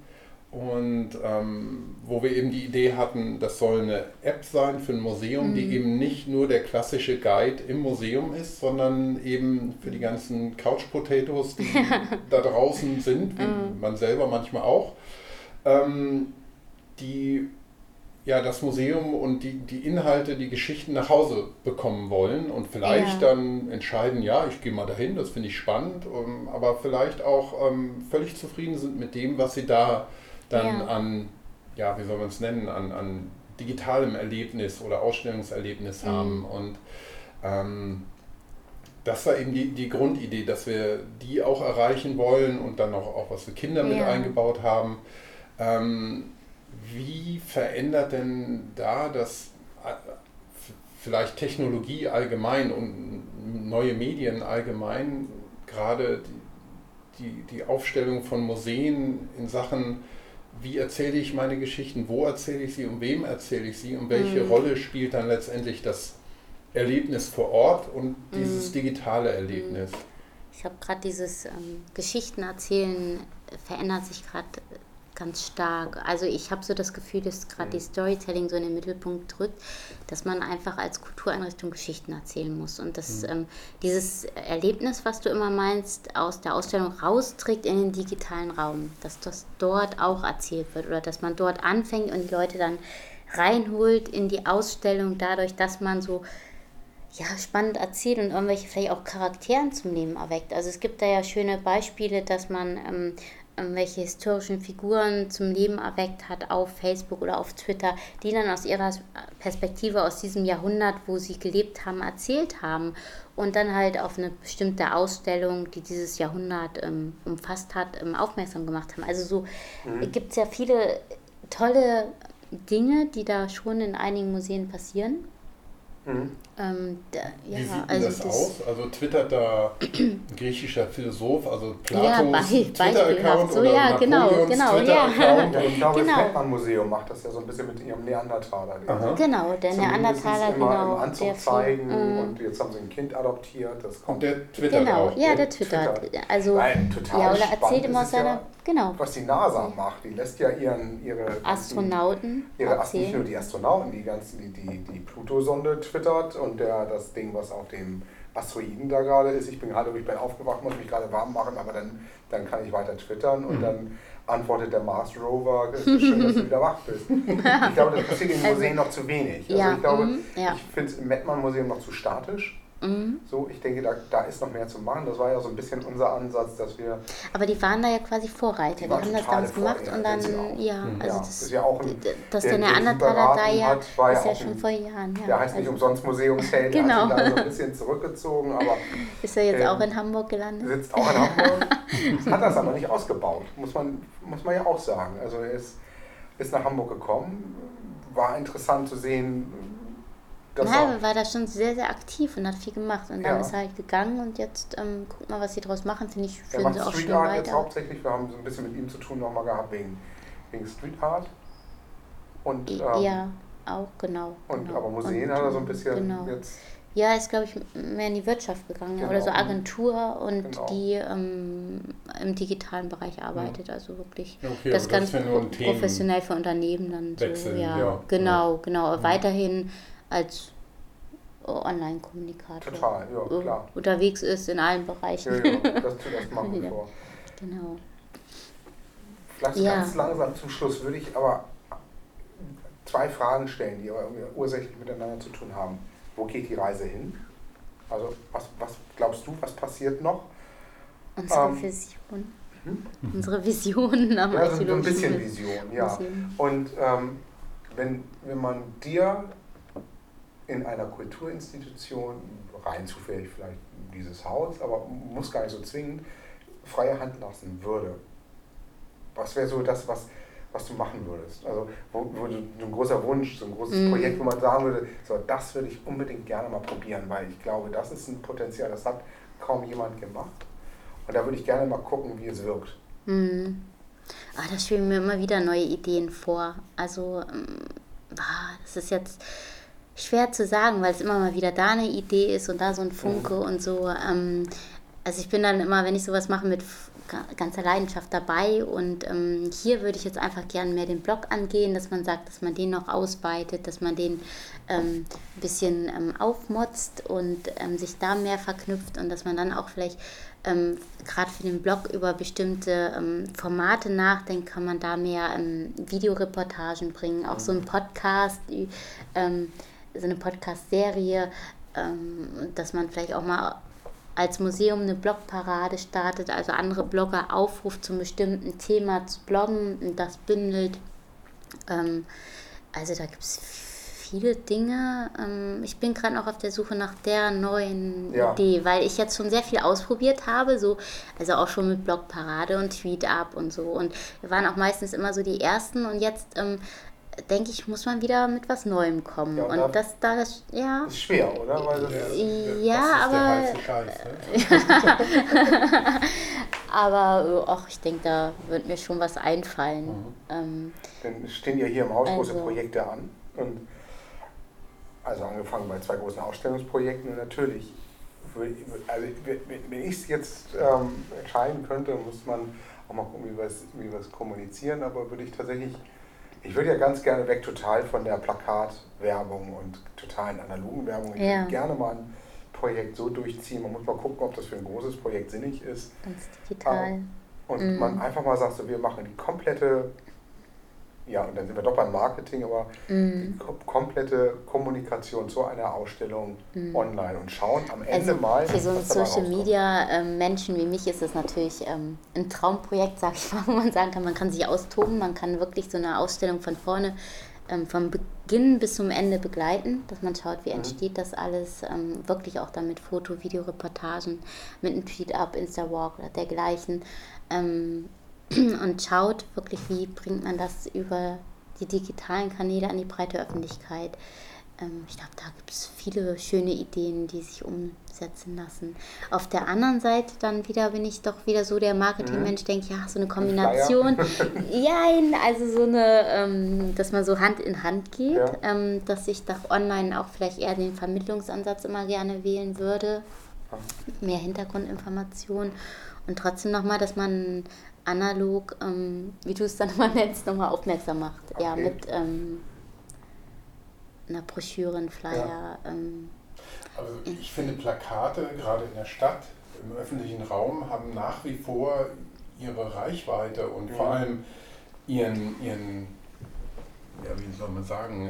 Und ähm, wo wir eben die Idee hatten, das soll eine App sein für ein Museum, die eben nicht nur der klassische Guide im Museum ist, sondern eben für die ganzen Couch Potatoes, die da draußen sind, wie man selber manchmal auch, ähm, die ja das Museum und die, die Inhalte, die Geschichten nach Hause bekommen wollen und vielleicht Ja. dann entscheiden, ja, ich gehe mal dahin, das finde ich spannend, ähm, aber vielleicht auch ähm, völlig zufrieden sind mit dem, was sie da dann Ja. an, ja, wie soll man es nennen, an, an digitalem Erlebnis oder Ausstellungserlebnis Mhm. haben und ähm, das war eben die, die Grundidee, dass wir die auch erreichen wollen und dann auch, auch was für Kinder mit Ja. eingebaut haben. Ähm, wie verändert denn da das äh, vielleicht Technologie allgemein und neue Medien allgemein gerade die, die, Aufstellung von Museen in Sachen, wie erzähle ich meine Geschichten, wo erzähle ich sie, um wem erzähle ich sie und welche Mhm. Rolle spielt dann letztendlich das Erlebnis vor Ort und dieses Mhm. digitale Erlebnis. Ich habe gerade dieses ähm, Geschichten erzählen verändert sich gerade ganz stark. Also ich habe so das Gefühl, dass gerade die Storytelling so in den Mittelpunkt drückt, dass man einfach als Kultureinrichtung Geschichten erzählen muss und dass ähm, dieses Erlebnis, was du immer meinst, aus der Ausstellung rausträgt in den digitalen Raum, dass das dort auch erzählt wird oder dass man dort anfängt und die Leute dann reinholt in die Ausstellung dadurch, dass man so ja, spannend erzählt und irgendwelche vielleicht auch Charakteren zum Leben erweckt. Also es gibt da ja schöne Beispiele, dass man ähm, irgendwelche historischen Figuren zum Leben erweckt hat auf Facebook oder auf Twitter, die dann aus ihrer Perspektive aus diesem Jahrhundert, wo sie gelebt haben, erzählt haben und dann halt auf eine bestimmte Ausstellung, die dieses Jahrhundert ähm, umfasst hat, ähm, aufmerksam gemacht haben. Also so gibt es ja viele tolle Dinge, die da schon in einigen Museen passieren. Mhm. Ähm, da, ja, Wie sieht also das, aus? Also twittert da ein griechischer Philosoph, also Ja, Platos bei- Twitter-Account beispielhaft. So, oder ja, genau, Napoleons genau, ja. Twitter-Account? Ja, ich und- glaube, Genau. das Feldmann-Museum macht das ja so ein bisschen mit ihrem Neandertaler. Aha. sie Genau, der zumindest Neandertaler, immer genau. im Anzug der viel- zeigen mm. und jetzt haben sie ein Kind adoptiert. Das kommt Und der twittert Genau, auch. ja, der der twittert. twittert. Also, Nein, total ja, oder erzählt immer aus seiner, ja, genau, was die NASA macht. Die lässt ja ihren, ihre Astronauten Ihre Ast nicht nur die Astronauten, die ganzen, die, die, die Pluto-Sonde twittert und der, das Ding, was auf dem Asteroiden da gerade ist. Ich bin gerade, ich bin aufgewacht, muss mich gerade warm machen, aber dann, dann kann ich weiter twittern und Mhm. dann antwortet der Mars Rover, es ist schön, dass du wieder wach bist. Ich glaube, das passiert in den Museen noch zu wenig. Also Ja, ich glaube, mhm, ja. ich finde es im Mettmann-Museum noch zu statisch. Mhm. So, ich denke, da, da ist noch mehr zu machen. Das war ja so ein bisschen unser Ansatz, dass wir Aber die waren da ja quasi Vorreiter. Die Die, haben das damals gemacht und dann, auch. ja, Mhm. also Ja, das, das ist ja auch ein- dass der- der Neandertaler da ja, hat, war ja ist ja schon ein- vor Jahren. Ja. Der heißt nicht also umsonst Museumsheld, Genau. hat sich da so ein bisschen zurückgezogen, aber Ist er jetzt ähm, auch in Hamburg gelandet? sitzt auch in Hamburg. hat das aber nicht ausgebaut, muss man, muss man ja auch sagen. Also er ist, ist nach Hamburg gekommen, war interessant zu sehen, das Na, auch. er war da schon sehr, sehr aktiv und hat viel gemacht. Und dann Ja. ist er halt gegangen und jetzt ähm, guck mal, was sie draus machen. Finde ich, führen macht sie auch Street schön Art jetzt weiter. hauptsächlich. Wir haben so ein bisschen mit ihm zu tun nochmal gehabt wegen, wegen Street Art. Und, I- ähm, ja, auch, genau. und genau. aber Museen Und, hat er so ein bisschen Genau. jetzt. Ja, ist, glaube ich, mehr in die Wirtschaft gegangen. ja, Oder Genau. so Agentur und Genau. die ähm, im digitalen Bereich arbeitet. Also wirklich Okay, das ganz das ja nur pro professionell für Unternehmen dann so. Wechsel, Ja, ja. genau, genau. Weiterhin als Online-Kommunikator Total, ja, äh, klar. unterwegs ist in allen Bereichen. Ja, ja, das, das machen wir vor. Genau. Vielleicht Ja. ganz langsam zum Schluss würde ich aber zwei Fragen stellen, die aber irgendwie ursächlich miteinander zu tun haben. Wo geht die Reise hin? Also was, was glaubst du, was passiert noch? Unsere Ähm, Vision. hm? Unsere Vision am Ja, so, ein bisschen. Vision, ja. Museum. Und ähm, wenn, wenn man dir in einer Kulturinstitution, rein zufällig vielleicht dieses Haus, aber muss gar nicht so zwingend, freie Hand lassen würde, was wäre so das, was, was du machen würdest? Also wo, wo ein großer Wunsch, so ein großes Mhm. Projekt, wo man sagen würde, so, das würde ich unbedingt gerne mal probieren, weil ich glaube, das ist ein Potenzial, das hat kaum jemand gemacht. Und da würde ich gerne mal gucken, wie es wirkt. Mhm. Ah, da schweben mir immer wieder neue Ideen vor. Also, ähm, ah, das ist jetzt schwer zu sagen, weil es immer mal wieder da eine Idee ist und da so ein Funke und so. Ähm, also ich bin dann immer, wenn ich sowas mache, mit ganzer Leidenschaft dabei und ähm, hier würde ich jetzt einfach gerne mehr den Blog angehen, dass man sagt, dass man den noch ausweitet, dass man den ähm, ein bisschen ähm, aufmotzt und ähm, sich da mehr verknüpft und dass man dann auch vielleicht ähm, gerade für den Blog über bestimmte ähm, Formate nachdenkt, kann man da mehr Videoreportagen bringen, auch so ein Podcast, die, ähm, so eine Podcast-Serie, ähm, dass man vielleicht auch mal als Museum eine Blogparade startet, also andere Blogger aufruft, zum bestimmten Thema zu bloggen und das bündelt. Ähm, also da gibt es viele Dinge. Ähm, ich bin gerade noch auf der Suche nach der neuen Ja. Idee, weil ich jetzt schon sehr viel ausprobiert habe, so, also auch schon mit Blogparade und Tweet-Up und so. Und wir waren auch meistens immer so die Ersten und jetzt ähm, denke ich, muss man wieder mit was Neuem kommen. Ja, und und das, da, das, ja. Ist schwer, oder? Weil das, Ja, das ist aber- Scheiß, ne? Aber ach, ich denke, da wird mir schon was einfallen. Ähm, Dann stehen ja hier im Haus große Also- Projekte an. Und also angefangen bei zwei großen Ausstellungsprojekten und natürlich, also wenn ich es jetzt ähm, entscheiden könnte, muss man auch mal gucken, wie wir es kommunizieren, aber würde ich tatsächlich, ich würde ja ganz gerne weg total von der Plakatwerbung und totalen analogen Werbung. Ich Ja. würde gerne mal ein Projekt so durchziehen. Man muss mal gucken, ob das für ein großes Projekt sinnig ist. ganz digital. Und Mhm. man einfach mal sagt, so, wir machen die komplette, ja, und dann sind wir doch beim Marketing, aber Mhm. die kom komplette Kommunikation zu einer Ausstellung online und schauen am Ende Also mal, für so einen Social. Media ähm, Menschen wie mich ist es natürlich ähm, ein Traumprojekt, sag ich mal, wo man sagen kann, man kann sich austoben, man kann wirklich so eine Ausstellung von vorne ähm, vom Beginn bis zum Ende begleiten, dass man schaut, wie entsteht das alles, ähm, wirklich auch dann mit Foto, Videoreportagen, mit einem Tweet-Up, Insta-Walk oder dergleichen ähm, und schaut wirklich, wie bringt man das über die digitalen Kanäle an die breite Öffentlichkeit. Ähm, ich glaube, da gibt es viele schöne Ideen, die sich umsetzen lassen. Auf der anderen Seite dann wieder bin ich doch wieder so der Marketingmensch, denke ja, so eine Kombination. ja, also so eine, ähm, dass man so Hand in Hand geht, Ja. ähm, dass ich doch online auch vielleicht eher den Vermittlungsansatz immer gerne wählen würde. Mehr Hintergrundinformationen und trotzdem nochmal, dass man analog, ähm, wie du es dann immer nennst, nochmal aufmerksam macht. Ja, Okay. mit ähm, einer Broschüre, ein Flyer. Ähm, Also ich finde Plakate, gerade in der Stadt, im öffentlichen Raum, haben nach wie vor ihre Reichweite und vor Mhm. allem ihren, ihren, ja wie soll man sagen,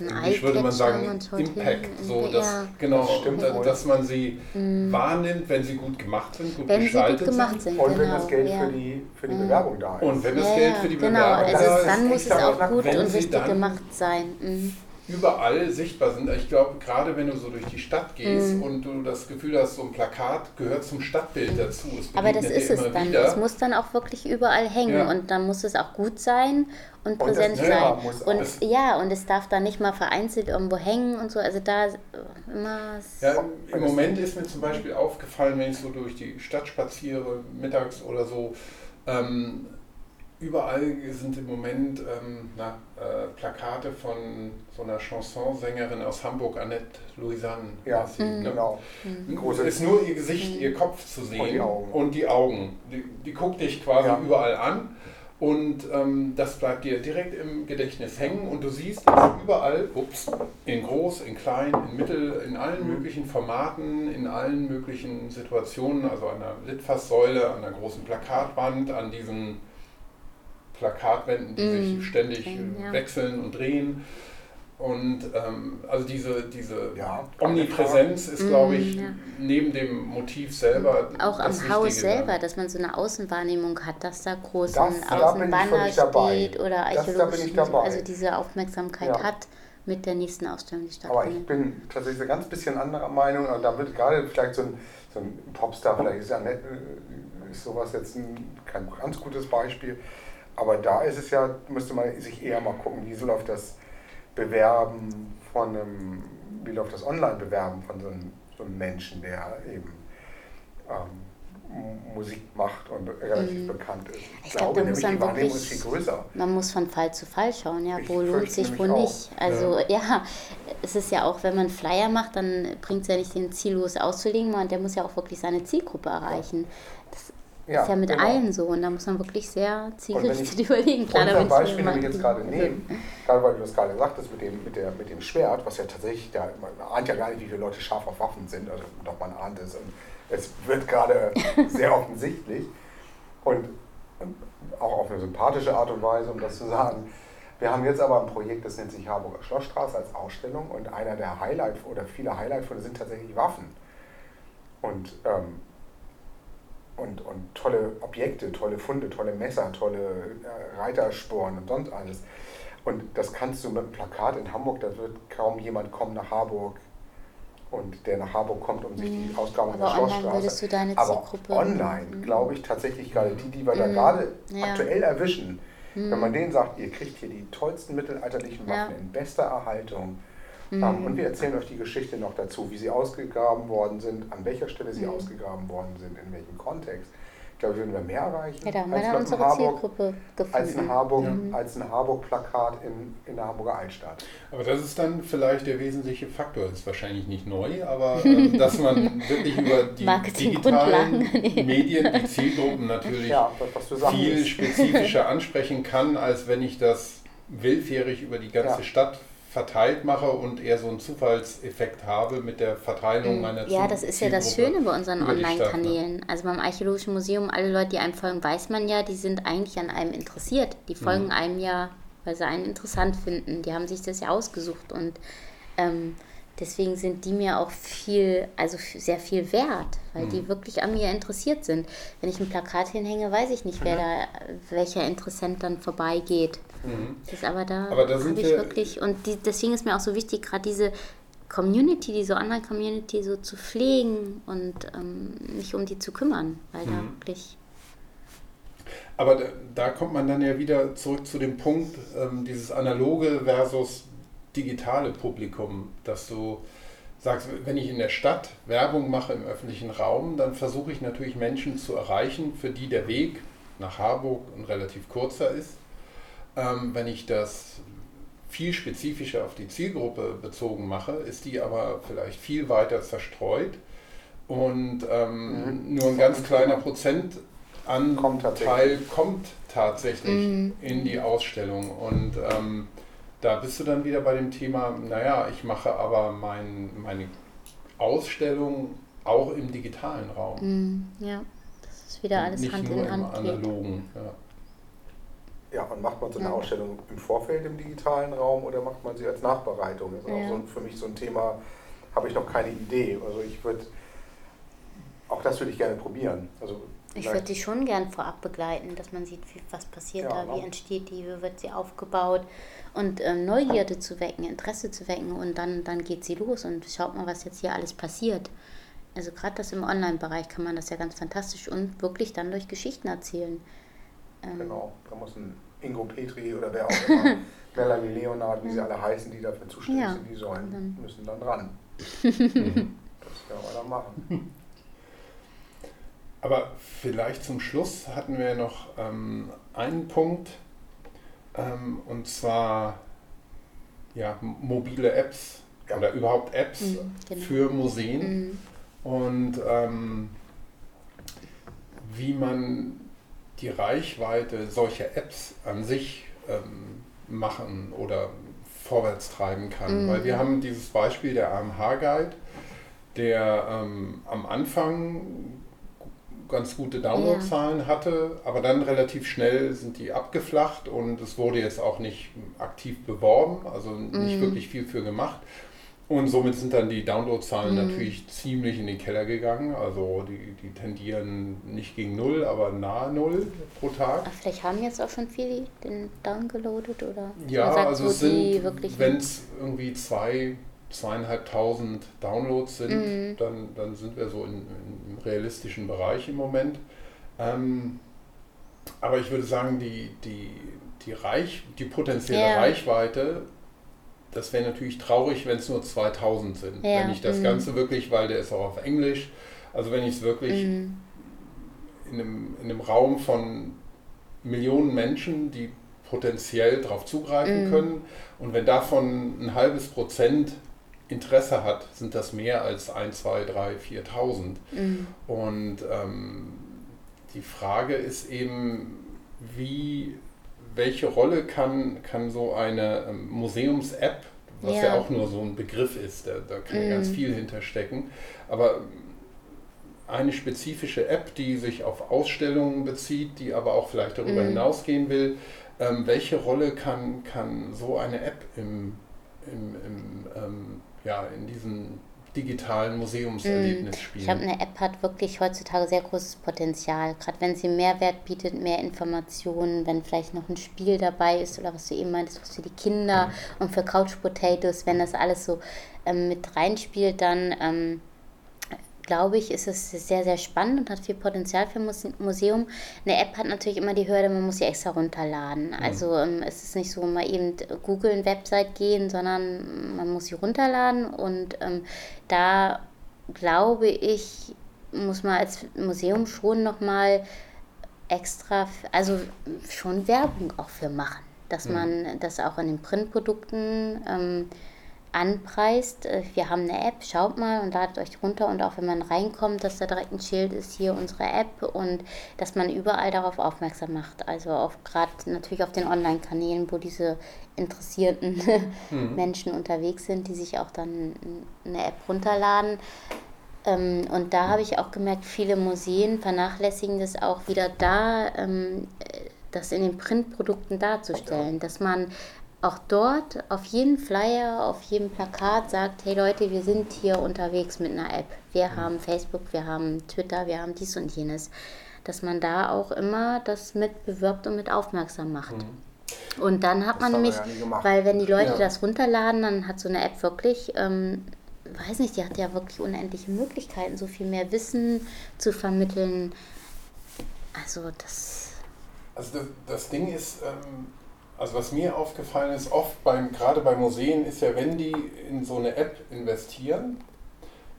Englisch würde man sagen, Impact, so ja. dass, genau, Das stimmt da, wohl. dass man sie wahrnimmt, wenn sie gut gemacht sind, gut wenn sie gut gestaltet gemacht sind. sind. Und genau, wenn das Geld ja. für die, für die Mhm. Bewerbung da ist. Und wenn das ja, Geld ja, für die genau, Bewerbung also da ist, dann muss es auch gut und richtig gemacht sein. Mhm. Überall sichtbar sind. Ich glaube, gerade wenn du so durch die Stadt gehst Mhm. und du das Gefühl hast, so ein Plakat gehört zum Stadtbild dazu. Es Aber das ist es dann. wieder. Es muss dann auch wirklich überall hängen Ja. und dann muss es auch gut sein und das präsent Thema sein. muss Und auch- ja, und es darf dann nicht mal vereinzelt irgendwo hängen und so. Also da immer. Ja, Im Moment ist mir zum Beispiel aufgefallen, wenn ich so durch die Stadt spaziere, mittags oder so, ähm, überall sind im Moment ähm, na, äh, Plakate von so einer Chansonsängerin aus Hamburg, Annette Louisanne. Ja, sie, ne? genau. Große- ist nur ihr Gesicht, ihr Kopf zu sehen Und die Augen. und die Augen. Die, die guckt dich quasi Ja. überall an und ähm, das bleibt dir direkt im Gedächtnis hängen und du siehst es überall, ups, in groß, in klein, in mittel, in allen Mhm. möglichen Formaten, in allen möglichen Situationen, also an der Litfaßsäule, an der großen Plakatwand, an diesen Plakatwänden, die Mhm. sich ständig Drehen, äh, ja. wechseln und drehen. Und ähm, also diese, diese Ja, Omnipräsenz ist, glaube ich, Mm, ja. neben dem Motiv selber. Auch am das Haus Wichtige selber, dann. dass man so eine Außenwahrnehmung hat, dass da groß Das- ein ich Außenbanner steht oder Das- da ich also diese Aufmerksamkeit Ja. hat mit der nächsten Ausstellung, die Aber ich stattfindet. bin tatsächlich ein ganz bisschen anderer Meinung. Und da wird gerade vielleicht so ein, so ein Popstar, vielleicht ist ja nett, äh, ist sowas jetzt ein, kein ganz gutes Beispiel. Aber da ist es ja, müsste man sich eher mal gucken, wie so läuft das Bewerben von einem, wie läuft das Online-Bewerben von so einem, so einem Menschen, der eben ähm, Musik macht und relativ Mhm. bekannt ist. Ich glaub, da muss nämlich, man die Wahrnehmung wirklich- ist viel größer. Man muss von Fall zu Fall schauen, ja, Ich wo lohnt sich, wo nicht. Also ja. es ist ja auch, wenn man Flyer macht, dann bringt es ja nicht den ziellos auszulegen, sondern der muss ja auch wirklich seine Zielgruppe erreichen. Das ist ja mit genau. allen so und da muss man wirklich sehr zielgerichtet ich überlegen. Klar, Unser Beispiel immer- nämlich jetzt gerade nehmen, gerade weil du das gerade sagtest mit dem, mit, der, mit dem Schwert, was ja tatsächlich, da, man ahnt ja gar nicht, wie viele Leute scharf auf Waffen sind, also doch man ahnt es und es wird gerade sehr offensichtlich und, und auch auf eine sympathische Art und Weise, um das zu sagen. Wir haben jetzt aber ein Projekt, das nennt sich Harburger Schlossstraße als Ausstellung und einer der Highlight oder viele Highlight-Funde sind tatsächlich Waffen. Und ähm, und, und tolle Objekte, tolle Funde, tolle Messer, tolle äh, Reitersporen und sonst alles. Und das kannst du mit einem Plakat in Hamburg, da wird kaum jemand kommen nach Harburg und der nach Harburg kommt, um sich die Ausgaben Mhm. Aber der online Schlossstraße. würdest du deine Aber Zielgruppe- online, Mhm. glaube ich tatsächlich gerade die, die wir da Mhm. gerade Ja. aktuell erwischen, wenn Mhm. man denen sagt, ihr kriegt hier die tollsten mittelalterlichen Waffen Ja. in bester Erhaltung, Mhm. ähm, und wir erzählen euch die Geschichte noch dazu, wie sie ausgegraben worden sind, an welcher Stelle sie Mhm. ausgegraben worden sind, in welchem Kontext. Ich glaube, würden wir mehr erreichen Ja, da haben wir als, dann unsere Harburg, Zielgruppe als ein gefunden. Harburg, Mhm. als ein Harburg-Plakat in, in der Hamburger Altstadt. Aber das ist dann vielleicht der wesentliche Faktor. Ist wahrscheinlich nicht neu, aber ähm, dass man wirklich über die digitalen. Medien die Zielgruppen natürlich Ja, das, viel spezifischer ansprechen kann, als wenn ich das willfährig über die ganze Ja. Stadt verteilt mache und eher so einen Zufallseffekt habe mit der Verteilung meiner Mhm. Ja, das ist ja das Schöne bei unseren ne? Online-Kanälen. Also beim Archäologischen Museum, alle Leute, die einem folgen, weiß man ja, die sind eigentlich an einem interessiert. Die folgen Mhm. einem ja, weil sie einen interessant finden. Die haben sich das ja ausgesucht und ähm, deswegen sind die mir auch viel, also sehr viel wert, weil Mhm. die wirklich an mir interessiert sind. Wenn ich ein Plakat hinhänge, weiß ich nicht, wer da, welcher Interessent dann vorbeigeht. Mhm. Das ist aber da Aber da habe sind ich wir- wirklich, und die, deswegen ist mir auch so wichtig, gerade diese Community, diese Online-Community so zu pflegen und ähm, mich um die zu kümmern, weil da Mhm. wirklich. Aber da, da kommt man dann ja wieder zurück zu dem Punkt, ähm, dieses analoge versus digitale Publikum, dass du sagst, wenn ich in der Stadt Werbung mache im öffentlichen Raum, dann versuche ich natürlich Menschen zu erreichen, für die der Weg nach Harburg ein relativ kurzer ist. Ähm, wenn ich das viel spezifischer auf die Zielgruppe bezogen mache, ist die aber vielleicht viel weiter zerstreut und ähm, Mhm. nur ein ganz kleiner Prozentanteil Kommt tatsächlich. kommt tatsächlich Mhm. in die Ausstellung. Und ähm, da bist du dann wieder bei dem Thema, naja, ich mache aber mein, meine Ausstellung auch im digitalen Raum. Mm, ja, das ist wieder alles nicht Hand nur in Hand im analogen. Ja. Ja, und macht man so eine Ja. Ausstellung im Vorfeld im digitalen Raum oder macht man sie als Nachbereitung? Das ist Ja. auch so für mich so ein Thema, habe ich noch keine Idee. Also ich würde, auch das würde ich gerne probieren. Also Ich würde die schon gern vorab begleiten, dass man sieht, wie, was passiert ja, da, wie entsteht die, wie wird sie aufgebaut und ähm, Neugierde zu wecken, Interesse zu wecken und dann, dann geht sie los und schaut mal, was jetzt hier alles passiert. Also gerade das im Online-Bereich kann man das ja ganz fantastisch und wirklich dann durch Geschichten erzählen. Ähm genau, da muss ein Ingo Petri oder wer auch immer, Melanie Leonard, wie sie alle heißen, die dafür zuständig ja, sind, die sollen, dann. müssen dann ran. das können wir dann machen. Aber vielleicht zum Schluss hatten wir noch ähm, einen Punkt, ähm, und zwar ja, mobile Apps ja. oder überhaupt Apps mhm, genau. für Museen mhm. und ähm, wie man die Reichweite solcher Apps an sich ähm, machen oder vorwärts treiben kann. Mhm. Weil wir haben dieses Beispiel der AMH-Guide, der ähm, am Anfang ganz gute Downloadzahlen ja. hatte, aber dann relativ schnell sind die abgeflacht und es wurde jetzt auch nicht aktiv beworben, also nicht mhm. wirklich viel für gemacht. Und somit sind dann die Downloadzahlen mhm. natürlich ziemlich in den Keller gegangen. Also die, die tendieren nicht gegen null, aber nahe null pro Tag. Ach, vielleicht haben jetzt auch schon viele den downgeloadet oder? Ja, sagt, also es sind, wenn es irgendwie zwei zweieinhalbtausend Downloads sind, mhm. dann, dann sind wir so in, in, im realistischen Bereich im Moment. Ähm, aber ich würde sagen, die, die, die, Reich, die potenzielle ja. Reichweite, das wäre natürlich traurig, wenn es nur 2000 sind. Ja. Wenn ich das mhm. Ganze wirklich, weil der ist auch auf Englisch, also wenn ich es wirklich mhm. in, einem, in einem Raum von Millionen Menschen, die potenziell darauf zugreifen mhm. können. Und wenn davon ein halbes Prozent Interesse hat, sind das mehr als 1, 2, 3, 4.000. Mhm. Und ähm, die Frage ist eben, wie, welche Rolle kann, kann so eine ähm, Museums-App, was ja. ja. auch nur so ein Begriff ist, da, da kann ja ganz mhm. viel hinterstecken, aber eine spezifische App, die sich auf Ausstellungen bezieht, die aber auch vielleicht darüber mhm. hinausgehen will, ähm, welche Rolle kann, kann so eine App im, im, im ähm, ja, in diesem digitalen Museumserlebnis mm. spielen. Ich glaube, eine App hat wirklich heutzutage sehr großes Potenzial. Gerade wenn sie Mehrwert bietet, mehr Informationen, wenn vielleicht noch ein Spiel dabei ist oder was du eben meintest, was für die Kinder und für Couch Potatoes, wenn das alles so ähm, mit reinspielt, dann ähm, glaube ich, ist es sehr, sehr spannend und hat viel Potenzial für ein Museum. Eine App hat natürlich immer die Hürde, man muss sie extra runterladen. Mhm. Also ähm, es ist nicht so, mal eben googeln, Website gehen, sondern man muss sie runterladen und ähm, da glaube ich, muss man als Museum schon nochmal extra, also schon Werbung auch für machen, dass mhm. man das auch in den Printprodukten ähm, anpreist. Äh, wir haben eine App, schaut mal und ladet euch runter und auch wenn man reinkommt, dass da direkt ein Schild ist, hier unsere App und dass man überall darauf aufmerksam macht. Also auf gerade natürlich auf den Online-Kanälen, wo diese interessierten mhm. Menschen unterwegs sind, die sich auch dann eine App runterladen. Ähm, und da habe ich auch gemerkt, viele Museen vernachlässigen das auch wieder da, ähm, das in den Printprodukten darzustellen, dass man auch dort auf jedem Flyer, auf jedem Plakat sagt, hey Leute, wir sind hier unterwegs mit einer App. Wir mhm. haben Facebook, wir haben Twitter, wir haben dies und jenes. Dass man da auch immer das mit bewirbt und mit aufmerksam macht. Mhm. Und dann hat das man nämlich, ja weil wenn die Leute ja. das runterladen, dann hat so eine App wirklich, ähm, weiß nicht, die hat ja wirklich unendliche Möglichkeiten, so viel mehr Wissen zu vermitteln. Also das. Also das, das Ding ist, ähm also was mir aufgefallen ist, oft beim, gerade bei Museen ist ja, wenn die in so eine App investieren,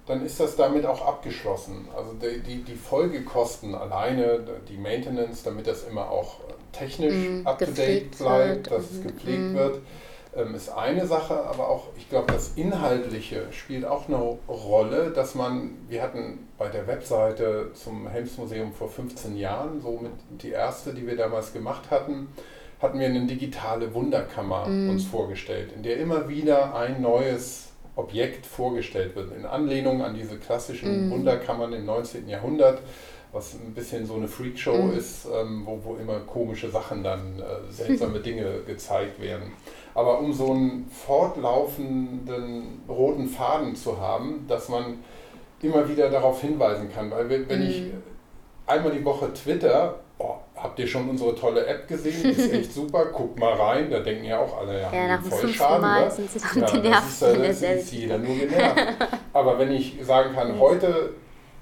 dann ist das damit auch abgeschlossen. Also die, die, die Folgekosten alleine, die Maintenance, damit das immer auch technisch mm, up-to-date bleibt, dass es gepflegt mm. wird, ähm, ist eine Sache, aber auch, ich glaube, das Inhaltliche spielt auch eine Rolle, dass man, wir hatten bei der Webseite zum Helmsmuseum vor 15 Jahren, so mit die erste, die wir damals gemacht hatten, hatten wir eine digitale Wunderkammer mm. uns vorgestellt, in der immer wieder ein neues Objekt vorgestellt wird, in Anlehnung an diese klassischen mm. Wunderkammern im 19. Jahrhundert, was ein bisschen so eine Freakshow mm. ist, ähm, wo, wo immer komische Sachen dann, äh, seltsame Dinge gezeigt werden. Aber um so einen fortlaufenden roten Faden zu haben, dass man immer wieder darauf hinweisen kann, weil wenn, wenn ich einmal die Woche Twitter, oh, habt ihr schon unsere tolle App gesehen? Ist echt super, guckt mal rein. Da denken ja auch alle, ja, Ja, nach voll Schaden. Mal ne? sind sie Ja, genervt, Das ist, das ist jeder nur genervt. Aber wenn ich sagen kann, heute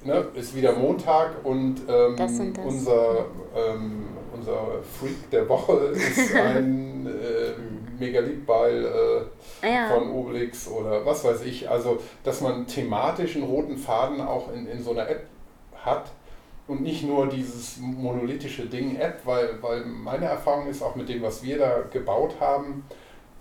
ne, ist wieder Montag und ähm, Das und das. Unser, ähm, unser Freak der Woche ist ein äh, Megalitball äh, Ja. von Obelix oder was weiß ich. Also, dass man thematisch einen roten Faden auch in, in so einer App hat und nicht nur dieses monolithische Ding App, weil, weil meine Erfahrung ist auch mit dem, was wir da gebaut haben,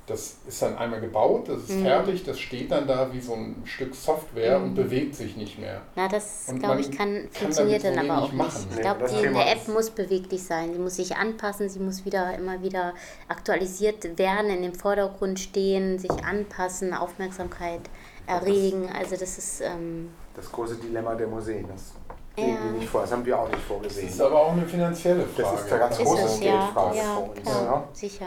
das ist dann einmal gebaut, das ist Mhm. fertig, das steht dann da wie so ein Stück Software und Mhm. bewegt sich nicht mehr. Na, das Und glaube ich kann, kann funktioniert dann aber auch machen. nicht. Ich glaube, die Thema App muss beweglich sein. Sie muss sich anpassen, sie muss wieder immer wieder aktualisiert werden, in den Vordergrund stehen, sich anpassen, Aufmerksamkeit erregen. Also das ist ähm, Das große Dilemma der Museen. Das Wir nicht vor. Das haben wir auch nicht Das vorgesehen. ist aber auch eine finanzielle Frage. Das ist der ganz ist große es ja, Geldfrage ja, für uns. klar, Ja. sicher.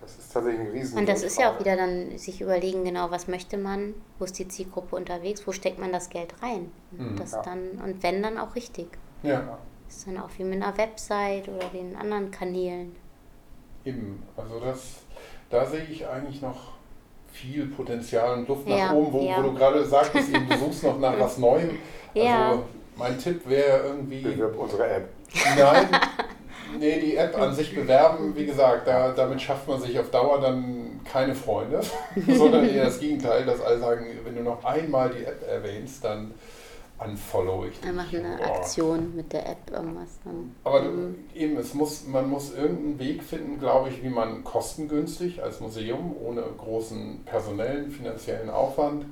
Das ist tatsächlich ein riesen Und das ist ja auch wieder dann sich überlegen, genau, was möchte man, wo ist die Zielgruppe unterwegs, wo steckt man das Geld rein? Mhm. das Ja. dann, und wenn dann auch richtig. Ja, ist dann auch wie mit einer Website oder den anderen Kanälen. eben. Also das, da sehe ich eigentlich noch viel Potenzial und Luft nach Ja, oben, wo, ja. wo du gerade sagtest, eben, du suchst noch nach was Neuem. Also Ja. Mein Tipp wäre irgendwie. Bewirb unsere App. Nein, nee, die App an sich bewerben, wie gesagt, da, damit schafft man sich auf Dauer dann keine Freunde, sondern eher das Gegenteil, dass alle sagen, wenn du noch einmal die App erwähnst, dann unfollow ich dich. Einfach eine Boah. Aktion mit der App, irgendwas dann. Aber Mhm. eben, es muss, man muss irgendeinen Weg finden, glaube ich, wie man kostengünstig als Museum, ohne großen personellen, finanziellen Aufwand,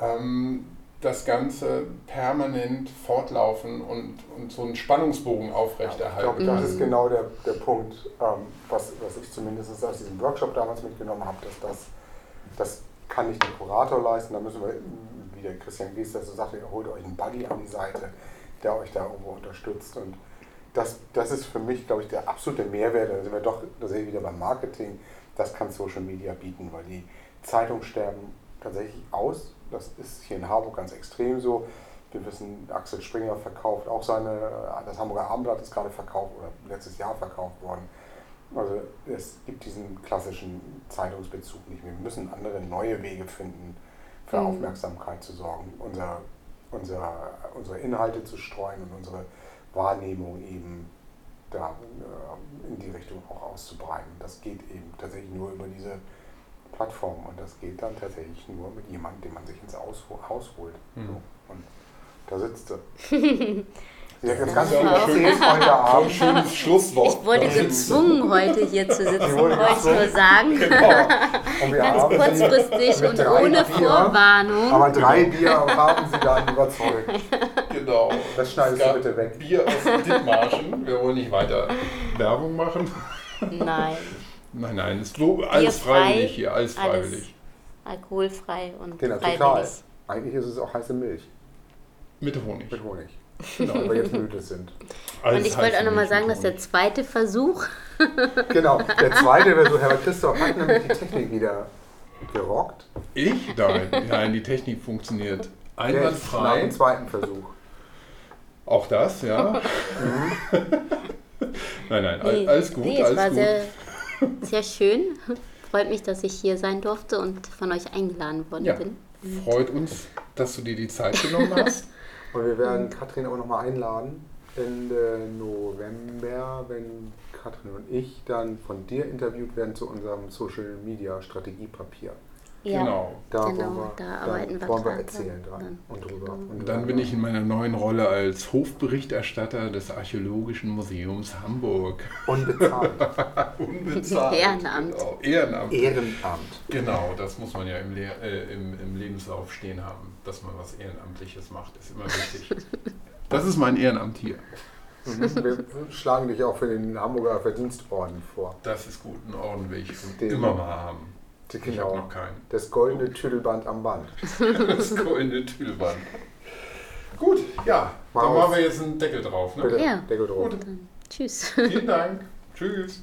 ähm, das Ganze permanent fortlaufen und, und so einen Spannungsbogen Ich aufrechterhalten. glaube, das Mhm. ist genau der, der Punkt, ähm, was, was ich zumindest aus diesem Workshop damals mitgenommen habe, dass das, das kann nicht der Kurator leisten, da müssen wir, wie der Christian Giester so sagte, ihr holt euch einen Buddy an die Seite, der euch da irgendwo unterstützt. Und das, das ist für mich, glaube ich, der absolute Mehrwert, da sind wir doch, da sind wir wieder beim Marketing, das kann Social Media bieten, weil die Zeitungen sterben tatsächlich aus, das ist hier in Harburg ganz extrem so, wir wissen, Axel Springer verkauft auch seine, das Hamburger Abendblatt ist gerade verkauft oder letztes Jahr verkauft worden. Also es gibt diesen klassischen Zeitungsbezug nicht mehr. Wir müssen andere neue Wege finden, für Mhm. Aufmerksamkeit zu sorgen, unser, unser, unsere Inhalte zu streuen und unsere Wahrnehmung eben da äh, in die Richtung auch auszubreiten. Das geht eben tatsächlich nur über diese Plattform und das geht dann tatsächlich nur mit jemandem, den man sich ins Aus Haus holt. Mhm. So. Und da sitzt ganz Ja, heute ein Abend. schönes Schlusswort. Ich wurde gezwungen, heute hier zu sitzen, wollte ich nur sagen. Genau. Und wir Ganz kurzfristig und ohne Bier, Vorwarnung. Aber drei Bier haben sie dann überzeugt. Genau. Das schneidest Es du bitte weg. Bier aus Dithmarschen. Wir wollen nicht weiter Werbung machen. Nein, Nein, nein, ist alles freiwillig hier, alles alles. freiwillig. alkoholfrei und Genau, total. freiwillig. Eigentlich ist es auch heiße Milch Mit Honig. mit Honig. Genau. Weil wir jetzt müde sind. Alles Und ich wollte auch nochmal sagen, dass der zweite Versuch, Genau, der zweite so, Herr Christoph hat nämlich die Technik wieder gerockt. Ich? Nein, nein, die Technik funktioniert Nach einwandfrei. dem zweiten Versuch. Auch das, ja. nein, nein, Nee, alles gut, nee, alles gut. Sehr, schön. Freut mich, dass ich hier sein durfte und von euch eingeladen worden Ja. bin. Freut uns, dass du dir die Zeit genommen hast. Und wir werden Katrin auch nochmal einladen Ende November, wenn Katrin und ich dann von dir interviewt werden zu unserem Social Media Strategiepapier. Ja, Genau. Da Genau, wollen wir, da dann arbeiten wir wollen wir dran. erzählen dran Dann- und drüber. Und Dann bin ich in meiner neuen Rolle als Hofberichterstatter des Archäologischen Museums Hamburg. Unbezahlt. Unbezahlt. Ehrenamt. Genau. Ehrenamt. Ehrenamt. Genau, das muss man ja im, Le äh, im, im Lebenslauf stehen haben, dass man was Ehrenamtliches macht, ist immer wichtig. Das ist mein Ehrenamt hier. Wir schlagen dich auch für den Hamburger Verdienstorden vor. Das ist gut, einen Orden will ich Den- immer mal haben. Ich habe Genau. noch keinen. Das goldene Tüdelband am Band. Das goldene Tüdelband. Gut, ja, Mal da auf. machen wir jetzt einen Deckel drauf. Ne? Bitte, Ja. Deckel drauf. Gut. Dann tschüss. Vielen Dank. Tschüss.